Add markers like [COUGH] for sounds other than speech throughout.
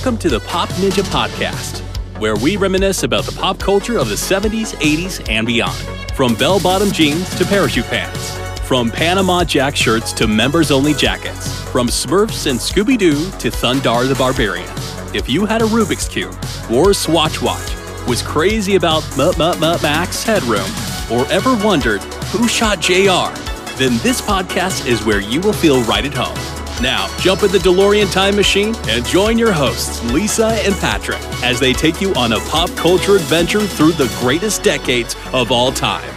Welcome to the Pop Ninja Podcast, where we reminisce about the pop culture of the 70s, 80s, and beyond. From bell bottom jeans to parachute pants, from Panama Jack shirts to members only jackets, from Smurfs and Scooby Doo to Thundarr the Barbarian. If you had a Rubik's Cube, wore a Swatch watch, was crazy about Mutt Mutt Mutt Max Headroom, or ever wondered who shot JR, then this podcast is where you will feel right at home. Now, jump in the DeLorean time machine and join your hosts, Lisa and Patrick, as they take you on a pop culture adventure through the greatest decades of all time.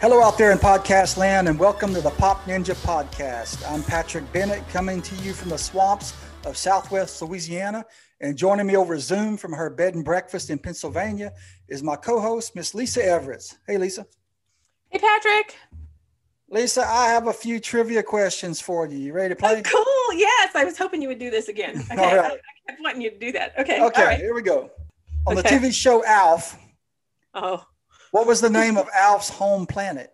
Hello, out there in podcast land, and welcome to the Pop Ninja Podcast. I'm Patrick Bennett, coming to you from the swamps of Southwest Louisiana. And joining me over Zoom from her bed and breakfast in Pennsylvania is my co host, Miss Lisa Everett. Hey, Lisa. Hey, Patrick. Lisa, I have a few trivia questions for you. You ready to play? Oh, cool. Yes, I was hoping you would do this again. [LAUGHS] Okay. All right. I kept wanting you to do that. Okay. Okay, All right. here we go. On Okay. the TV show Alf, Oh, what was the name of Alf's home planet?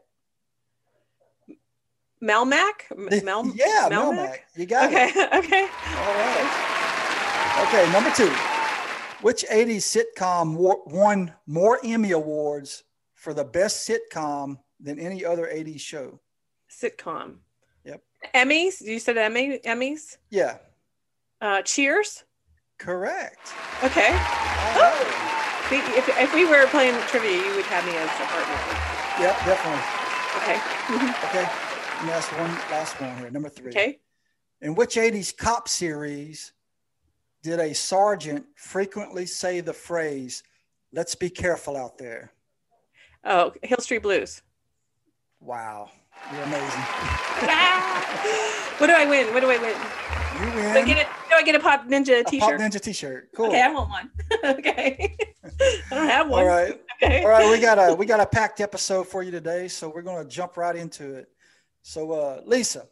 Melmac? [LAUGHS] Mel- yeah, Melmac? Melmac. You got Okay. it. Okay. [LAUGHS] Okay. All right. Okay, number two. Which 80s sitcom won more Emmy Awards for the best sitcom than any other 80s show? Sitcom. Yep. Emmys? You said Emmy? Emmys? Yeah, Uh, Cheers? correct. Okay. Right. [GASPS] See, if, if we were playing trivia, you would have me as a partner. Yep, definitely. Okay. [LAUGHS] Okay, let me one last one here. Number three. Okay. In which 80s cop series did a sergeant frequently say the phrase, let's be careful out there? Oh, Hill Street Blues. Wow, you're amazing. Ah! [LAUGHS] what do I win? What do I win? You Do I win get it? Do I get a Pop Ninja T-shirt? Pop Ninja t-shirt. Cool. Okay, I want one. [LAUGHS] okay. I don't have one. All right. [LAUGHS] Okay. All right, we got a we got a packed episode for you today, so we're going to jump right into it. So, uh, Lisa,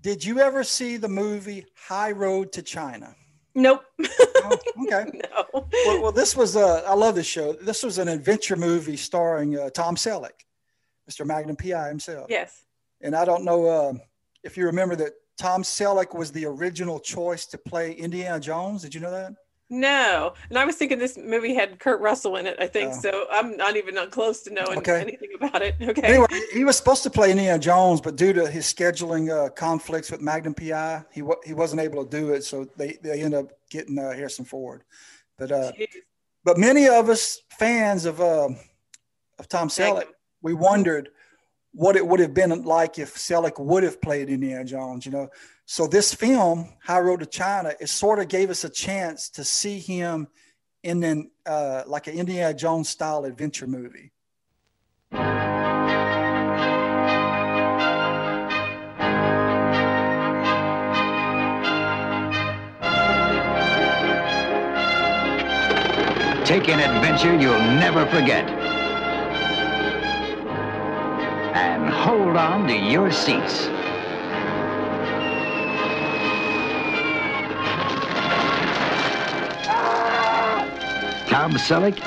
did you ever see the movie High Road to China? Nope. [LAUGHS] Oh, okay. [LAUGHS] no. Well, well, this was uh, I love this show. This was an adventure movie starring uh, Tom Selleck, Mr. Magnum PI himself. Yes. And I don't know uh, if you remember that Tom Selleck was the original choice to play Indiana Jones. Did you know that? No. And I was thinking this movie had Kurt Russell in it, I think. Oh. So I'm not even not close to knowing Okay. anything about it. Okay. Anyway, he was supposed to play Indiana Jones, but due to his scheduling uh, conflicts with Magnum PI, he he wasn't able to do it. So they they end up getting uh, Harrison Ford. But uh, Jeez. but many of us fans of uh, of Tom Selleck, we wondered what it would have been like if Selleck would have played Indiana Jones. You know, so this film, High Road to China, it sort of gave us a chance to see him in an uh, like an Indiana Jones style adventure movie. Take an adventure you'll never forget. And hold on to your seats. Tom Selleck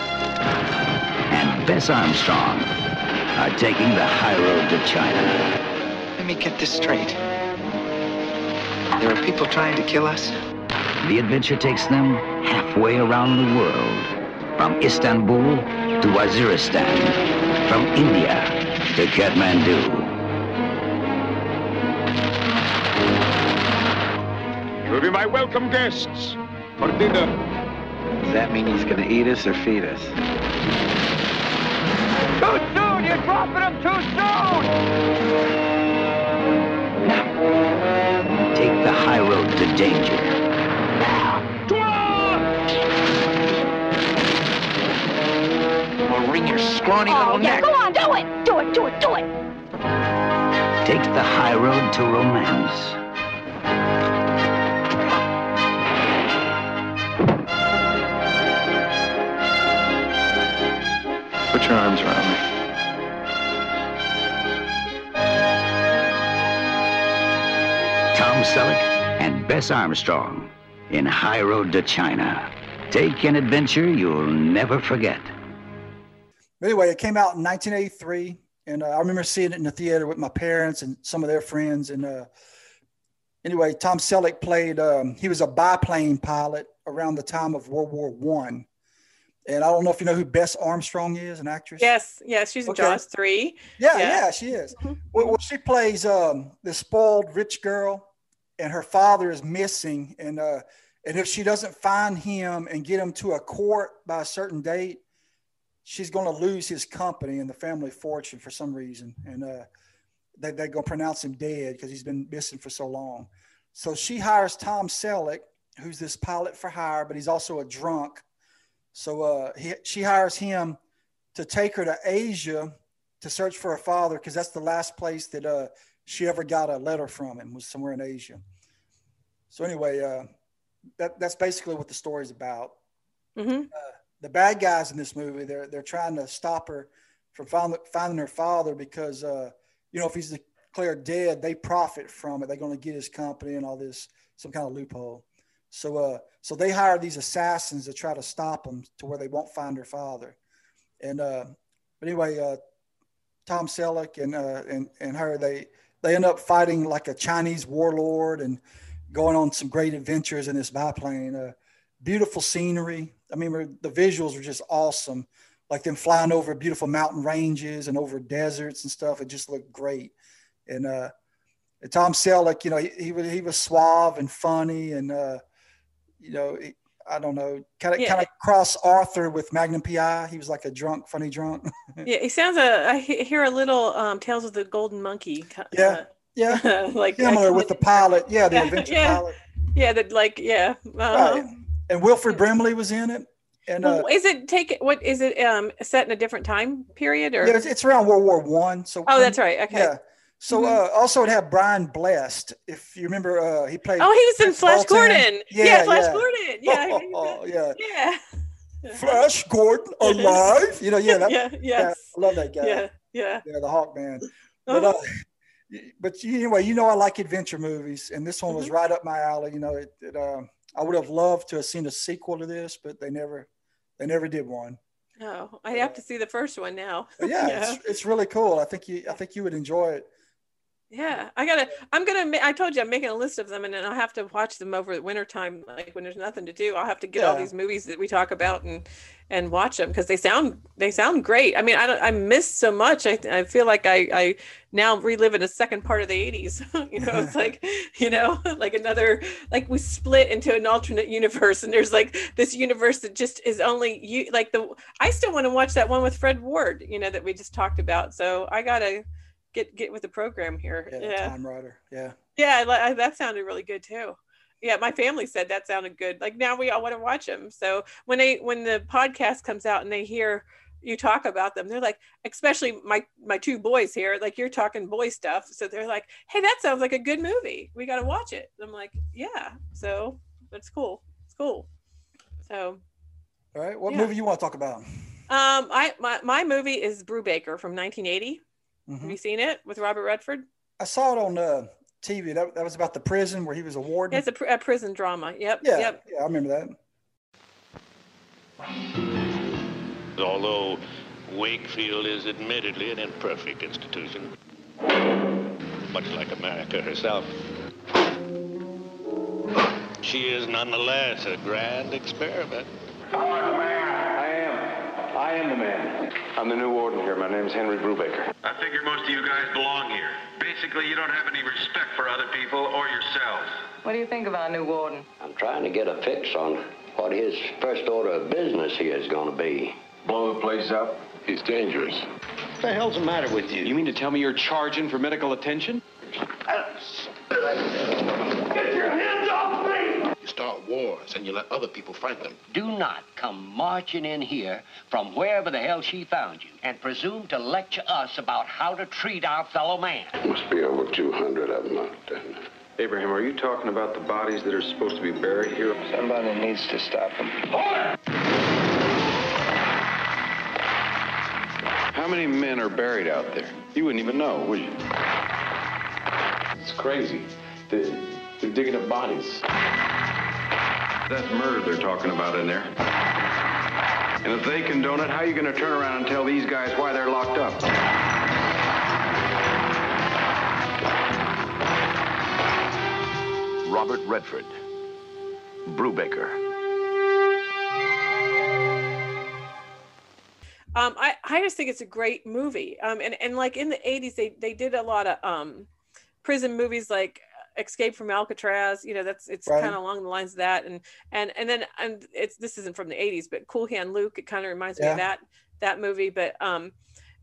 and Bess Armstrong are taking the high road to China. Let me get this straight. There are people trying to kill us. The adventure takes them halfway around the world. From Istanbul to Waziristan. From India to Kathmandu. You'll be my welcome guests for dinner. Does that mean he's gonna eat us or feed us? Too soon! You're dropping him too soon! Now, take the high road to danger. Now! Or wring your scrawny Oh, little yeah, neck. go on, do it. Do it, do it, do it. Take the high road to romance. Arms around me. Tom Selleck and Bess Armstrong in High Road to China. Take an adventure you'll never forget. Anyway, it came out in 1983, and uh, I remember seeing it in the theater with my parents and some of their friends. And uh, anyway, Tom Selleck played. Um, he was a biplane pilot around the time of World War One. And I don't know if you know who Bess Armstrong is, an actress. Yes, yes, she's in Okay. Jaws three. Yeah, Yeah. yeah, she is. Mhm. Well, well, she plays um, the spoiled rich girl, and her father is missing. And uh, and if she doesn't find him and get him to a court by a certain date, she's going to lose his company and the family fortune for some reason. And uh, they, they're going to pronounce him dead because he's been missing for so long. So she hires Tom Selleck, who's this pilot for hire, but he's also a drunk. So uh, he, she hires him to take her to Asia to search for her father because that's the last place that uh, she ever got a letter from him was somewhere in Asia. So anyway, uh, that that's basically what the story's about. hmm The bad guys in this movie they're they're trying to stop her from finding finding her father because uh, you know if he's declared dead, they profit from it. They're going to get his company and all this some kind of loophole. So uh, so they hire these assassins to try to stop them to where they won't find her father. And uh, but anyway, uh, Tom Selleck and uh, and and her they they end up fighting like a Chinese warlord and going on some great adventures in this biplane. Uh, beautiful scenery. I mean, the visuals were just awesome. Like them flying over beautiful mountain ranges and over deserts and stuff. It just looked great. And uh, and Tom Selleck, you know, he, he was he was suave and funny, and uh, you know, I don't know, kind of Yeah. kind of cross Arthur with Magnum PI. He was like a drunk, funny drunk. [LAUGHS] Yeah, he sounds. A, I he- hear a little um, Tales of the Golden Monkey. ki- Yeah. yeah, uh, [LAUGHS] like similar with the pilot. Yeah, the Yeah, adventure yeah. pilot. Yeah, that like yeah. uh Right. And Wilford Brimley was in it. And uh, is it take what is it um set in a different time period or? yeah, it's, it's around World War One. So oh, that's right. Okay. Yeah. So Mhm. uh, also it had Brian Blessed. If you remember, uh, he played. Oh, he was in Flash Bolton. Gordon. Yeah, Yeah, Flash yeah. Gordon. Yeah. I [LAUGHS] think Oh, yeah. yeah. Flash Gordon [LAUGHS] alive. You know, yeah, that, yeah. yeah, I love that guy. Yeah. Yeah. Yeah, the Hawk Man. But uh, but anyway, you know I like adventure movies, and this one was Mhm. right up my alley. You know, it, it uh, I would have loved to have seen a sequel to this, but they never they never did one. Oh, I have to see the first one now. Yeah, [LAUGHS] Yeah. It's, it's really cool. I think you I think you would enjoy it. Yeah, I gotta. I'm gonna. ma- I told you I'm making a list of them, and then I'll have to watch them over the winter time, like when there's nothing to do. I'll have to get all these movies that we talk about and and watch them because they sound they sound great. I mean, I don't. I missed so much. I I feel like I I now relive in a second part of the '80s. [LAUGHS] you know, it's like [LAUGHS] you know, [LAUGHS] like another like we split into an alternate universe, and there's like this universe that just is only you. Like the I still want to watch that one with Fred Ward. You know that we just talked about. So I gotta get get with the program here. Yeah, yeah. Time Rider. Yeah. Yeah, I, I, that sounded really good too. Yeah, my family said that sounded good. Like now we all want to watch them. So when they when the podcast comes out and they hear you talk about them, they're like, especially my my two boys here, like you're talking boy stuff. So they're like, "Hey, that sounds like a good movie. We got to watch it." I'm like, "Yeah." So that's cool. It's cool. So All right. What Yeah. movie you want to talk about? um, I my my movie is Brubaker from 1980. Mhm. Have you seen it with Robert Redford? I saw it on uh, TV. That, that was about the prison where he was a warden. It's a, pr- a prison drama. Yep. yeah, Yep. yeah, I remember that. Although Wakefield is admittedly an imperfect institution, much like America herself, she is nonetheless a grand experiment. I am. The man. I'm the new warden here. My name's Henry Brubaker. I figure most of you guys belong here. Basically, you don't have any respect for other people or yourselves. What do you think of our new warden? I'm trying to get a fix on what his first order of business here is going to be. Blow the place up. He's dangerous. What the hell's the matter with you? You mean to tell me you're charging for medical attention? Uh, You start wars and you let other people fight them. Do not come marching in here from wherever the hell she found you and presume to lecture us about how to treat our fellow man. Must be over 200 of them out there. Abraham, are you talking about the bodies that are supposed to be buried here? Somebody needs to stop them. How many men are buried out there? You wouldn't even know, would you? It's crazy. They're, they're digging up bodies. That's murder they're talking about in there. And if they condone it, how are you going to turn around and tell these guys why they're locked up? Robert Redford, Brubaker. Um, I, I just think it's a great movie. Um, and, and like in the 80s, they, they did a lot of um, prison movies like Escape from Alcatraz. You know, that's it's Right. kind of along the lines of that. And and and then and it's this isn't from the 80s, but Cool Hand Luke. It kind of reminds me of that that movie. But um,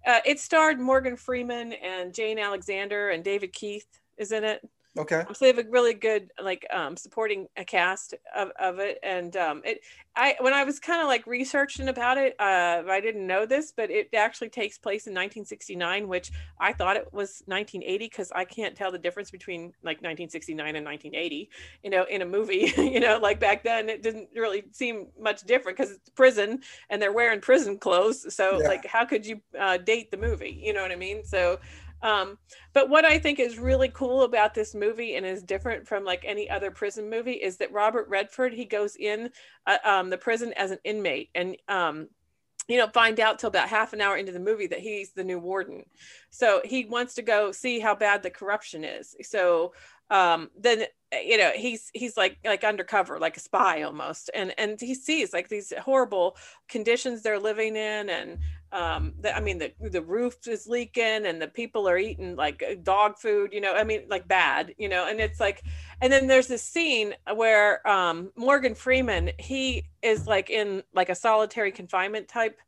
uh, it starred Morgan Freeman and Jane Alexander and David Keith is in it. Okay. So they have a really good like um, supporting a cast of, of it, and um, it. I when I was kind of like researching about it, uh, I didn't know this, but it actually takes place in 1969, which I thought it was 1980 because I can't tell the difference between like 1969 and 1980. You know, in a movie, [LAUGHS] you know, like back then it didn't really seem much different because it's prison and they're wearing prison clothes. So Yeah. like, how could you uh, date the movie? You know what I mean? So um, but what I think is really cool about this movie and is different from like any other prison movie is that Robert Redford he goes in uh, um, the prison as an inmate and um, you know find out till about half an hour into the movie that he's the new warden. So he wants to go see how bad the corruption is. So um, then you know he's he's like like undercover like a spy almost and and he sees like these horrible conditions they're living in and um the, i mean the the roof is leaking and the people are eating like uh, dog food you know i mean like bad you know and it's like and then there's this scene where um morgan freeman he is like in like a solitary confinement type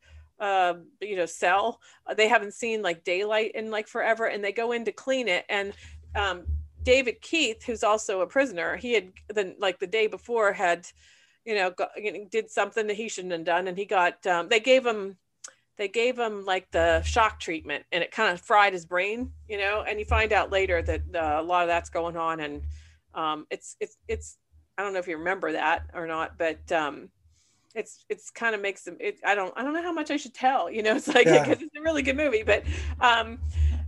uh you know cell. Uh, they haven't seen like daylight in like forever and they go in to clean it and um david keith who's also a prisoner he had the like the day before had you know got, did something that he shouldn't have done and he got um, they gave him they gave him like the shock treatment and it kind of fried his brain you know and you find out later that uh, a lot of that's going on and um, it's it's it's i don't know if you remember that or not but um, it's it's kind of makes them it, i don't i don't know how much i should tell you know [LAUGHS] it's like Yeah. because it's a really good movie but um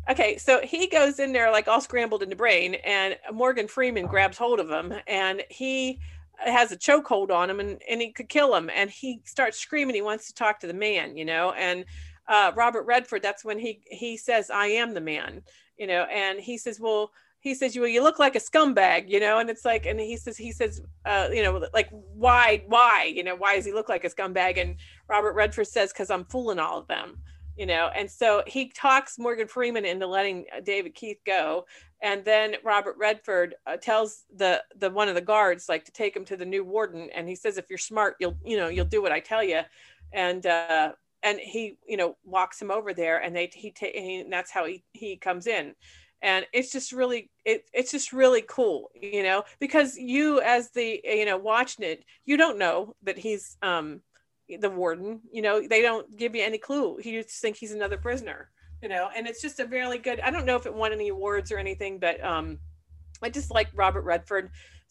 okay so he goes in there like all scrambled in the brain and morgan freeman grabs hold of him and he has a chokehold on him and, and he could kill him. And he starts screaming. He wants to talk to the man you know? And uh, robert redford that's when he he says i am the man you know? And he says well he says well you look like a scumbag you know? And it's like and he says he says uh, you know like why why? You know why does he look like a scumbag? And robert redford says because i'm fooling all of them you know? And so he talks morgan freeman into letting uh, david keith go and then robert redford uh, tells the the one of the guards like to take him to the new warden. And he says if you're smart you'll you know you'll do what i tell you. And uh and he you know walks him over there and they he, ta- he and that's how he he comes in. And it's just really it, it's just really cool you know because you as the you know watching it you don't know that he's um the warden you know they don't give you any clue. You just think he's another prisoner you know and it's just a really good i don't know if it won any awards or anything but um i just like robert redford's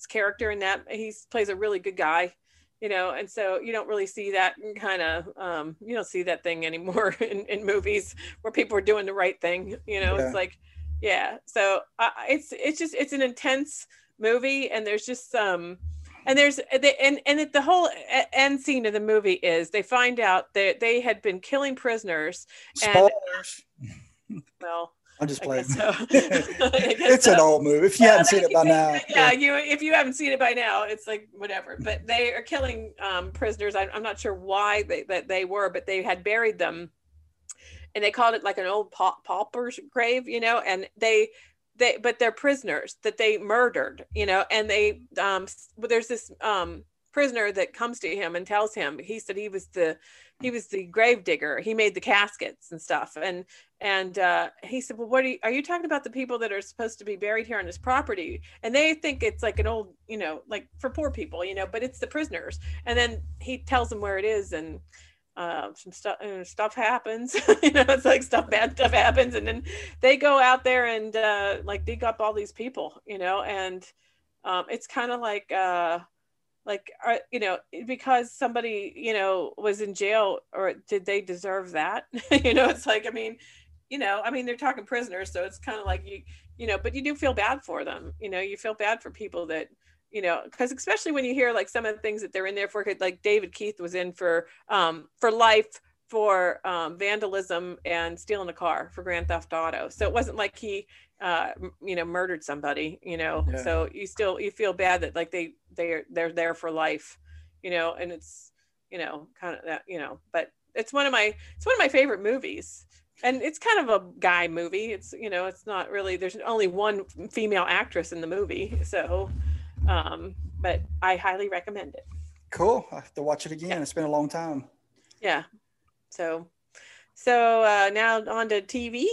character in that he plays a really good guy you know and so you don't really see that kind of um you don't see that thing anymore [LAUGHS] in, in movies where people are doing the right thing you know Yeah. it's like yeah so uh, it's it's just it's an intense movie and there's just um and there's they, and and it, the whole e- end scene of the movie is they find out that they had been killing prisoners and Spoilers. well I'm just playing. so. [LAUGHS] [LAUGHS] It's an old movie. If you haven't seen it by [LAUGHS] now, yeah, you if you haven't seen it by now, it's like whatever. But they are killing um, prisoners. I, I'm not sure why they that they were, but they had buried them, and they called it like an old pau- pauper's grave, you know. And they they but they're prisoners that they murdered, you know. And they um there's this um prisoner that comes to him and tells him he said he was the he was the grave digger he made the caskets and stuff. And and uh, he said well what are you, are you talking about the people that are supposed to be buried here on this property? And they think it's like an old you know like for poor people you know but it's the prisoners. And then he tells them where it is and uh, some stuff uh, stuff happens [LAUGHS] you know it's like stuff bad stuff happens and then they go out there and uh, like dig up all these people you know and um, it's kind of like uh, like are, you know because somebody you know was in jail or did they deserve that? [LAUGHS] You know it's like i mean you know i mean they're talking prisoners so it's kind of like you you know but you do feel bad for them you know you feel bad for people that you know because especially when you hear like some of the things that they're in there for like david keith was in for um for life for um, vandalism and stealing a car for grand theft auto. So it wasn't like he uh you know murdered somebody you know? Yeah. so you still you feel bad that like they they're they're there for life you know? And it's you know kind of that you know but it's one of my it's one of my favorite movies. And it's kind of a guy movie. It's you know it's not really there's only one female actress in the movie so um but i highly recommend it cool i have to watch it again yeah. it's been a long time yeah so so uh now on to tv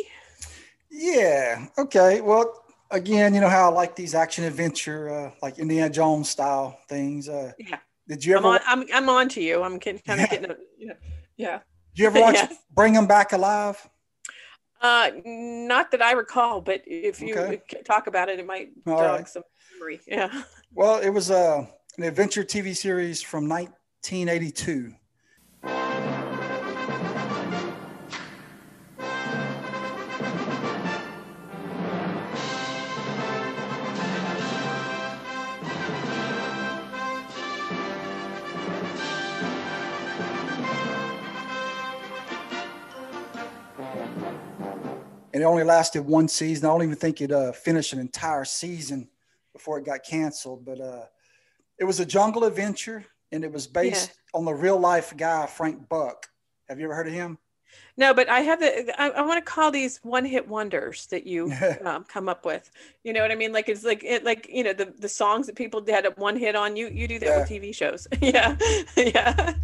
yeah okay well again you know how i like these action adventure uh like indiana jones style things uh yeah did you ever i'm on, I'm, I'm on to you i'm kind of yeah. getting a, yeah yeah did you ever watch yes. bring them back alive uh, not that I recall, but if you okay. talk about it, it might All jog right. some memory. Yeah. [LAUGHS] Well, it was uh, an adventure TV series from 1982. and it only lasted one season. I don't even think it uh, finished an entire season before it got canceled. But uh, it was a jungle adventure, and it was based yeah. on the real life guy Frank Buck. Have you ever heard of him? No, but I have the. I, I want to call these one-hit wonders that you [LAUGHS] um, come up with. You know what I mean? Like it's like it, like you know the the songs that people had a one hit on. You you do that yeah. with TV shows. [LAUGHS] yeah, [LAUGHS] yeah.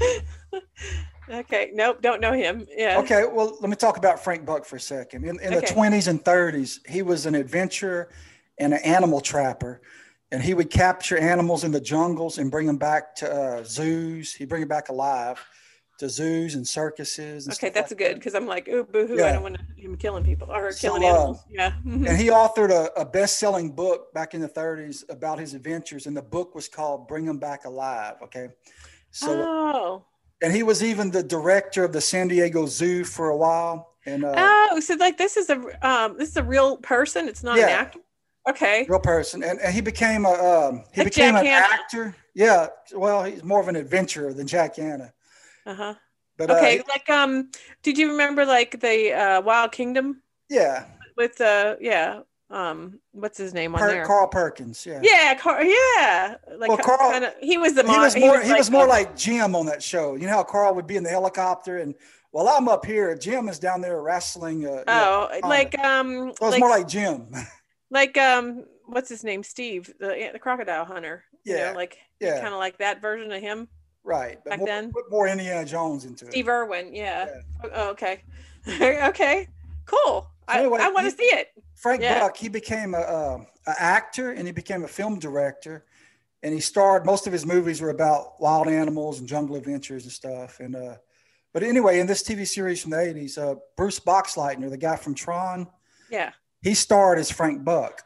Okay. Nope. Don't know him. Yeah. Okay. Well, let me talk about Frank Buck for a second. In, in okay. the 20s and 30s, he was an adventurer and an animal trapper. And he would capture animals in the jungles and bring them back to uh, zoos. He'd bring them back alive to zoos and circuses. And okay, that's like good because that. I'm like, oh, boohoo! Yeah. I don't want him killing people or so, killing animals. Uh, yeah. and he authored a, a, best-selling book back in the 30s about his adventures, and the book was called "Bring Them Back Alive." Okay. So, oh and he was even the director of the San Diego Zoo for a while. And uh, oh, so like this is a um, this is a real person. It's not yeah, an actor. Okay, real person, and, and he became a um, he like became Jack an Hanna. actor. Yeah, well, he's more of an adventurer than Jack Hanna. Uh huh. But okay, uh, like um, did you remember like the uh, Wild Kingdom? Yeah. With uh, yeah, um what's his name on per- there carl perkins yeah yeah Carl, yeah like well, carl kinda, he was the he was more he was, he like, was more like jim on that show you know how carl would be in the helicopter and well i'm up here jim is down there wrestling uh, oh know, like um well, it's like, more like jim [LAUGHS] like um what's his name steve the, the crocodile hunter yeah you know, like yeah kind of like that version of him right back more, then put more indiana jones into steve it steve irwin yeah, yeah. Oh, okay [LAUGHS] okay cool anyway, I, I want to see it. Frank yeah. Buck, he became a, a, a, actor and he became a film director, and he starred. Most of his movies were about wild animals and jungle adventures and stuff. And uh, but anyway, in this TV series from the '80s, uh, Bruce Boxleitner, the guy from Tron, yeah, he starred as Frank Buck.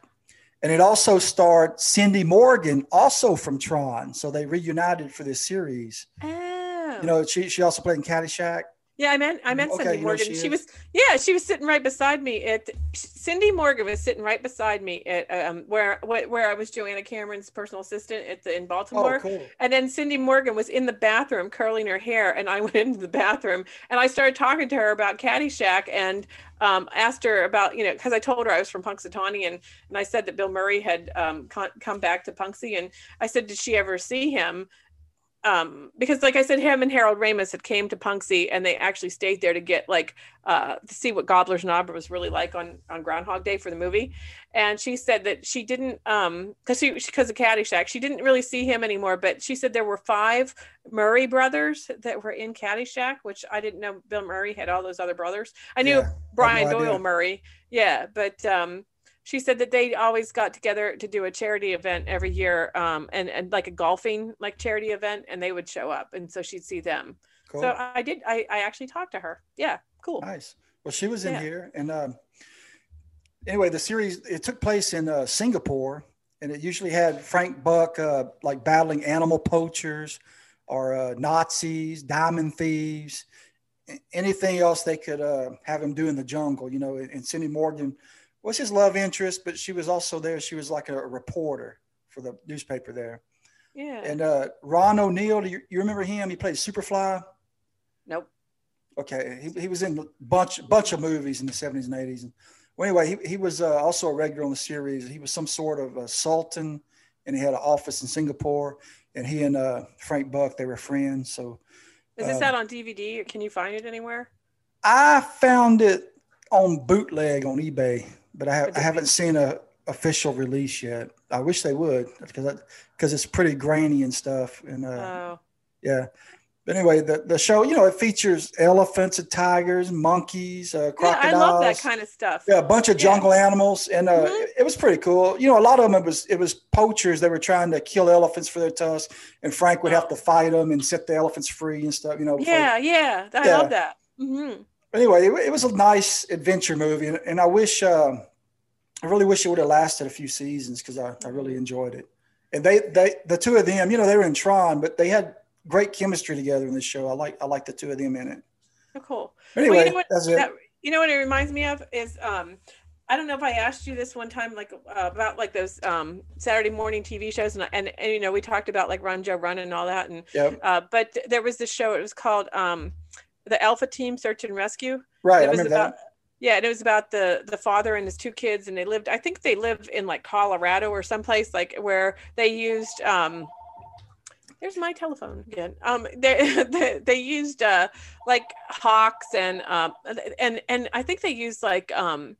And it also starred Cindy Morgan, also from Tron. So they reunited for this series. Oh. You know, she, she also played in Caddyshack. Yeah, I meant I meant okay, Cindy Morgan. She, she was yeah, she was sitting right beside me. At Cindy Morgan was sitting right beside me at um where where I was Joanna Cameron's personal assistant at the in Baltimore. Oh, cool. And then Cindy Morgan was in the bathroom curling her hair, and I [LAUGHS] went into the bathroom and I started talking to her about Caddyshack and um, asked her about you know because I told her I was from Punxsutawney and and I said that Bill Murray had um, con- come back to Punxsy and I said did she ever see him um because like i said him and harold ramis had came to punxsy and they actually stayed there to get like uh to see what gobbler's knob was really like on on groundhog day for the movie and she said that she didn't um because she because of caddyshack she didn't really see him anymore but she said there were five murray brothers that were in caddyshack which i didn't know bill murray had all those other brothers i knew yeah, brian no doyle idea. murray yeah but um she said that they always got together to do a charity event every year um, and, and like a golfing like charity event and they would show up and so she'd see them cool. so i did I, I actually talked to her yeah cool nice well she was in yeah. here and um, anyway the series it took place in uh, singapore and it usually had frank buck uh, like battling animal poachers or uh, nazis diamond thieves anything else they could uh, have him do in the jungle you know and cindy morgan was his love interest, but she was also there. She was like a reporter for the newspaper there. Yeah. And uh, Ron O'Neal, do you, you remember him? He played Superfly. Nope. Okay, he, he was in a bunch bunch of movies in the seventies and eighties. And well, anyway, he he was uh, also a regular on the series. He was some sort of a sultan, and he had an office in Singapore. And he and uh, Frank Buck, they were friends. So Is this uh, out on DVD? Can you find it anywhere? I found it on bootleg on eBay, but I, have, I haven't seen a official release yet. I wish they would because because it's pretty grainy and stuff. And uh, Oh, yeah, but anyway, the, the show you know it features elephants and tigers, monkeys, uh, yeah, crocodiles. I love that kind of stuff. Yeah, a bunch of Yeah. jungle animals, and uh, Mhm. it, it was pretty cool. You know, a lot of them it was it was poachers. They were trying to kill elephants for their tusks, and Frank would have to fight them and set the elephants free and stuff. You know, Yeah, yeah, I Yeah. love that. hmm anyway, it, it was a nice adventure movie, and, and I wish, um, I really wish it would have lasted a few seasons because I, I really enjoyed it. And they, they, the two of them, you know, they were in Tron, but they had great chemistry together in this show. I like, I like the two of them in it. Oh, cool. Anyway, well, you know what, that's it. that- you know what it reminds me of is um, I don't know if I asked you this one time, like uh, about like those um Saturday morning TV shows, and, and and you know we talked about like Run Joe Run and all that, and Yep. uh, but there was this show. It was called um, the Alpha Team Search and Rescue. Right, It I was remember about that. Yeah, and it was about the the father and his two kids, and they lived. I think they lived in like Colorado or someplace like where they used. um there's my telephone again. Um, they [LAUGHS] they, they used uh like hawks and um and and I think they used like um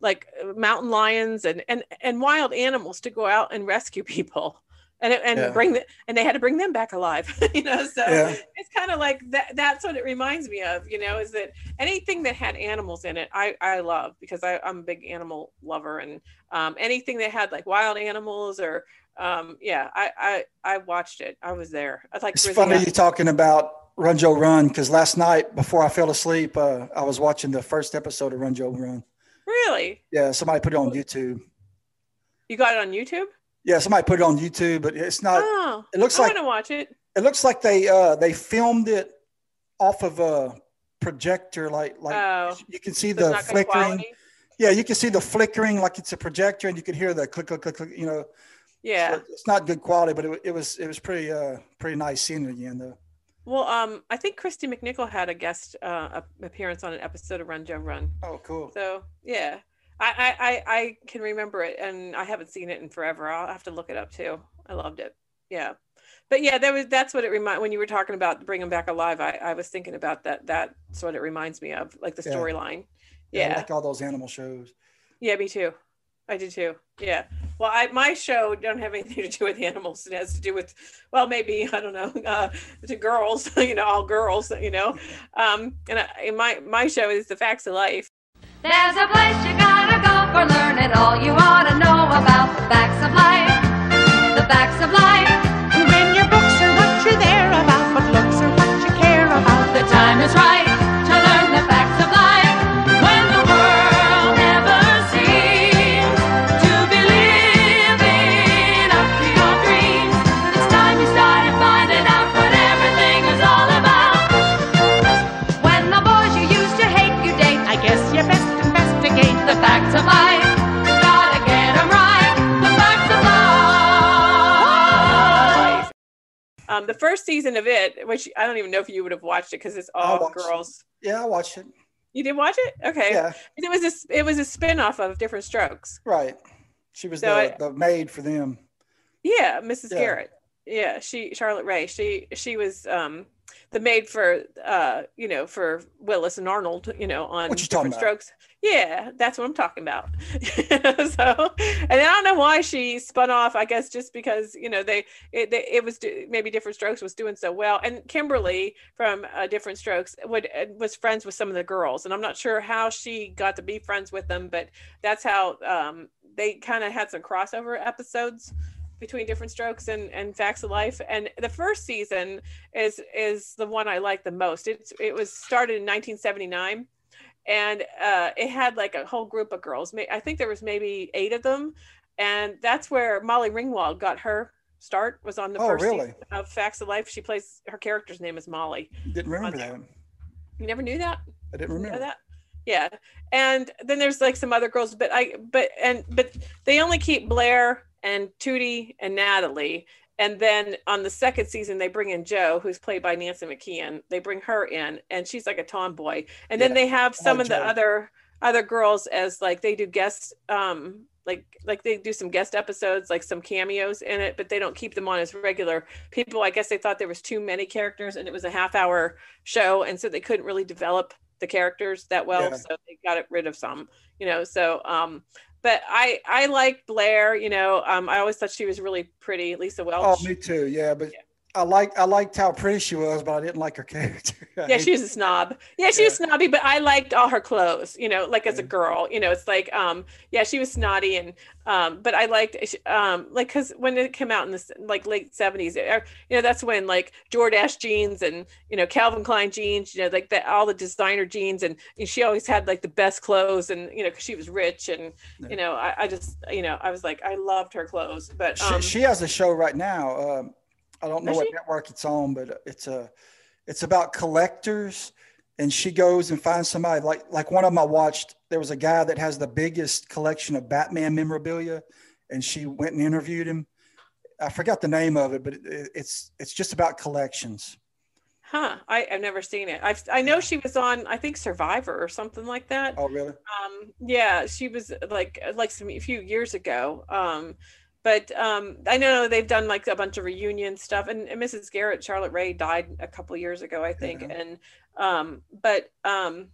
like mountain lions and and and wild animals to go out and rescue people and it- and Yeah. bring the, and they had to bring them back alive [LAUGHS] you know so Yeah. it's kind of like that that's what it reminds me of you know is that anything that had animals in it i i love because I, i'm a big animal lover and um anything that had like wild animals or um yeah i i i watched it i was there i like It's funny you talking about Run Joe Run because last night before I fell asleep, uh, I was watching the first episode of Run Joe Run. really Yeah, somebody put it on YouTube. you got it on youtube Yeah, somebody put it on YouTube, but it's not. oh it looks i like want to watch it. it looks like they uh they filmed it off of a projector like like oh you can see so the flickering. yeah you can see the flickering like it's a projector and you can hear the click click click, click you know. Yeah. So it's not good quality but it, it was it was pretty uh pretty nice seeing it again though. Well, um, I think Kristy McNichol had a guest uh, appearance on an episode of Run Joe Run. oh cool. So yeah, I, I I can remember it, and I haven't seen it in forever. I'll have to look it up too. I loved it. Yeah, but yeah, that was that's what it remind when you were talking about bring them back alive. I I was thinking about that. That's what it reminds me of, like the Yeah. storyline. yeah, I Yeah, like all those animal shows yeah, me too. I did too. Yeah. Well, I my show don't have anything [LAUGHS] to do with animals. It has to do with, well, maybe [LAUGHS] I don't know, uh, to girls. [LAUGHS] You know, all girls. You know, um, and I, and my my show is the facts of life. There's a place you gotta go for learning all you ought to know about the facts of life. The facts of life. Um, the first season of it, which I don't even know if you would have watched it because it's all girls. yeah i watched it You did watch it? Okay. yeah It was a it was a spin off of Different Strokes. right she was So the, the maid for them Yeah, Mrs. Yeah. Garrett. Yeah, she Charlotte Rae. She she was um the maid for uh you know for Willis and Arnold. You know on What you talking Different about? Yeah, that's what I'm talking about. [LAUGHS] so, and I don't know why she spun off. I guess just because you know they it, they, it was do- maybe Different Strokes was doing so well, and Kimberly from uh, Different Strokes would uh, was friends with some of the girls, and I'm not sure how she got to be friends with them, but that's how um, they kind of had some crossover episodes between different strokes and, and facts of life and the first season is is the one i like the most it's it was started in 1979 and uh, it had like a whole group of girls i think there was maybe eight of them and that's where molly ringwald got her start was on the Oh, first really? season of facts of life. She plays her character's name is molly didn't remember that you never knew that? I didn't you know remember. that? Yeah and then there's like some other girls but i but and but they only keep blair and tootie and natalie and then on the second season they bring in jo who's played by nancy mckeon. They bring her in and she's like a tomboy. And then they have some Oh, of the other other girls as like they do guest um like like they do some guest episodes like some cameos in it but they don't keep them on as regular. People i guess they thought there was too many characters and it was a half hour show and so they couldn't really develop the characters that well Yeah. so they got rid of some you know? So um but i i like blair you know um i always thought she was really pretty lisa Whelchel. Oh, me too. Yeah, but I like I liked how pretty she was, but I didn't like her character. [LAUGHS] I yeah she was a snob yeah she was snobby but i liked all her clothes you know like as a girl you know it's like um yeah she was snotty and um but i liked um like because when it came out in this like late 70s uh, you know that's when like jordache jeans and you know calvin klein jeans you know like that all the designer jeans and, and she always had like the best clothes and you know because she was rich and you know I, I just you know i was like i loved her clothes but She, um she has a show right now. Um, I don't know Does what she? network it's on, but it's a it's about collectors, and she goes and finds somebody like like one of them I watched. There was a guy that has the biggest collection of Batman memorabilia, and she went and interviewed him. I forgot the name of it, but it, it's it's just about collections. Huh. I, I've never seen it. I've I know she was on I think Survivor or something like that. Oh, really? Um yeah, she was like like some a few years ago. Um but um I know they've done like a bunch of reunion stuff and, and Mrs. Garrett, Charlotte Rae died a couple years ago, I think. And um but um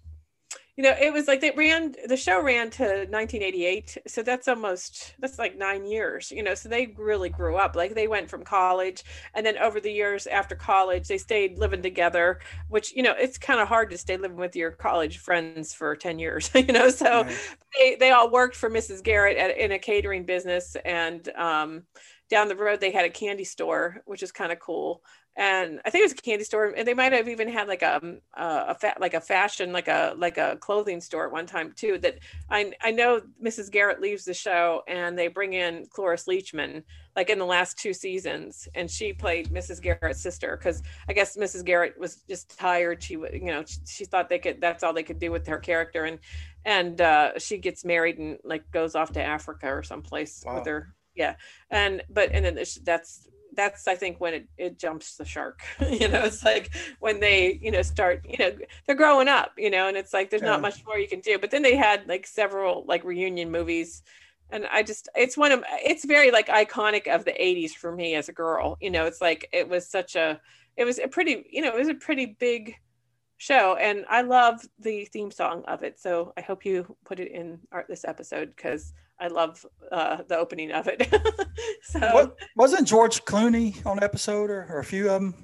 you know, it was like they ran the show ran to 1988, so that's almost that's like nine years, you know. So they really grew up. Like they went from college, and then over the years after college, they stayed living together. Which you know, it's kind of hard to stay living with your college friends for 10 years, [LAUGHS] you know. So they they all worked for Mrs. Garrett at, in a catering business, and um, down the road they had a candy store, which is kind of cool. And I think it was a candy store, and they might have even had like a um, a, a like a fashion like a like a clothing store at one time too. That I I know Mrs. Garrett leaves the show, and they bring in Cloris Leachman like in the last two seasons, and she played Mrs. Garrett's sister because I guess Mrs. Garrett was just tired. She would you know she, she thought they could that's all they could do with her character, and and uh, she gets married and like goes off to Africa or someplace Wow. with her yeah. And but and then that's that's i think when it, it jumps the shark. [LAUGHS] You know it's like when they you know start you know they're growing up you know and it's like there's Yeah. not much more you can do. But then they had like several like reunion movies. And i just it's one of it's very like iconic of the 80s for me as a girl. You know it's like it was such a it was a pretty you know it was a pretty big show. And i love the theme song of it. So i hope you put it in our, this episode because i love uh, the opening of it [LAUGHS] so What, wasn't George Clooney on an episode or, or a few of them?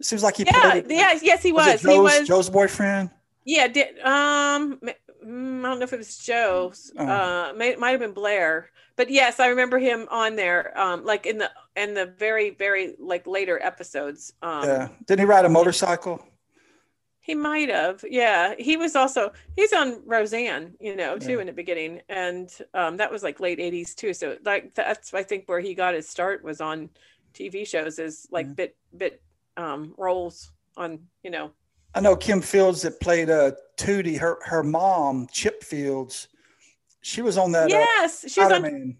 It seems like he yeah played. yes yes he it was, he Jo's, was Jo's boyfriend. yeah did um mm, i don't know if it was jo's Oh. uh may, might have been blair but yes i remember him on there um like in the in the very very like later episodes um yeah. Didn't he ride a motorcycle? He might have. Yeah. He was also he's on Roseanne, you know, too Yeah. in the beginning. And um that was like late 80s too. So like that's I think where he got his start was on TV shows as like bit bit um roles on, you know. I know Kim Fields that played uh, Tootie. Her her mom, Chip Fields. She was on that. Yes, uh, she was on Spider-Man.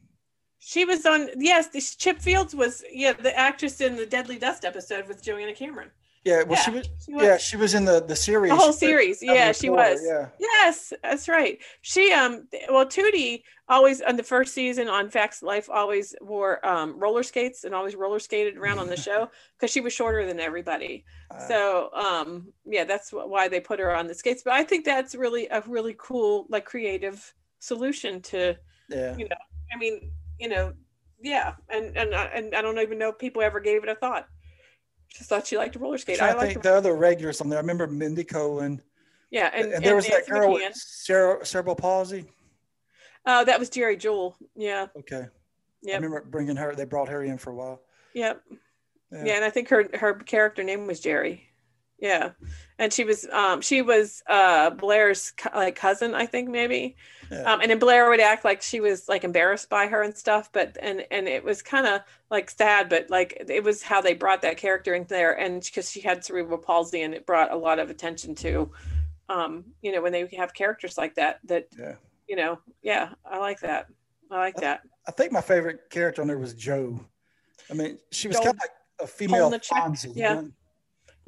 she was on yes, this Chip Fields was yeah, the actress in the Deadly Dust episode with Joanna Cameron. Yeah, well, she was. she was. Yeah, she was in the the series. the whole series yeah she was Yeah. yes that's right she um well tootie always on the first season on facts of life always wore um roller skates and always roller skated around on the [LAUGHS] show because she was shorter than everybody Uh, so um yeah that's why they put her on the skates but i think that's really a really cool like creative solution to Yeah. you know i mean you know yeah and and, and i don't even know if people ever gave it a thought just thought she liked to roller skate i think the other regulars on there. I remember Mindy Cohn. yeah and, And, there was that girl McKeon. with cere- cerebral palsy. Oh, that was Geri Jewell. Yeah. Okay. Yeah. I remember bringing her. They brought her in for a while. Yep. Yeah. Yeah. and I think her her character name was Geri. Yeah, and she was um she was uh Blair's co- like cousin, I think maybe. Yeah. Um, and then Blair would act like she was like embarrassed by her and stuff, but and and it was kind of like sad, but like it was how they brought that character in there, and because she had cerebral palsy, and it brought a lot of attention to, um, you know, when they have characters like that, that Yeah. you know, yeah, I like that. I like that. I think my favorite character on there was Jo. I mean, she was kind of like a female. Fonzie. Yeah. you know?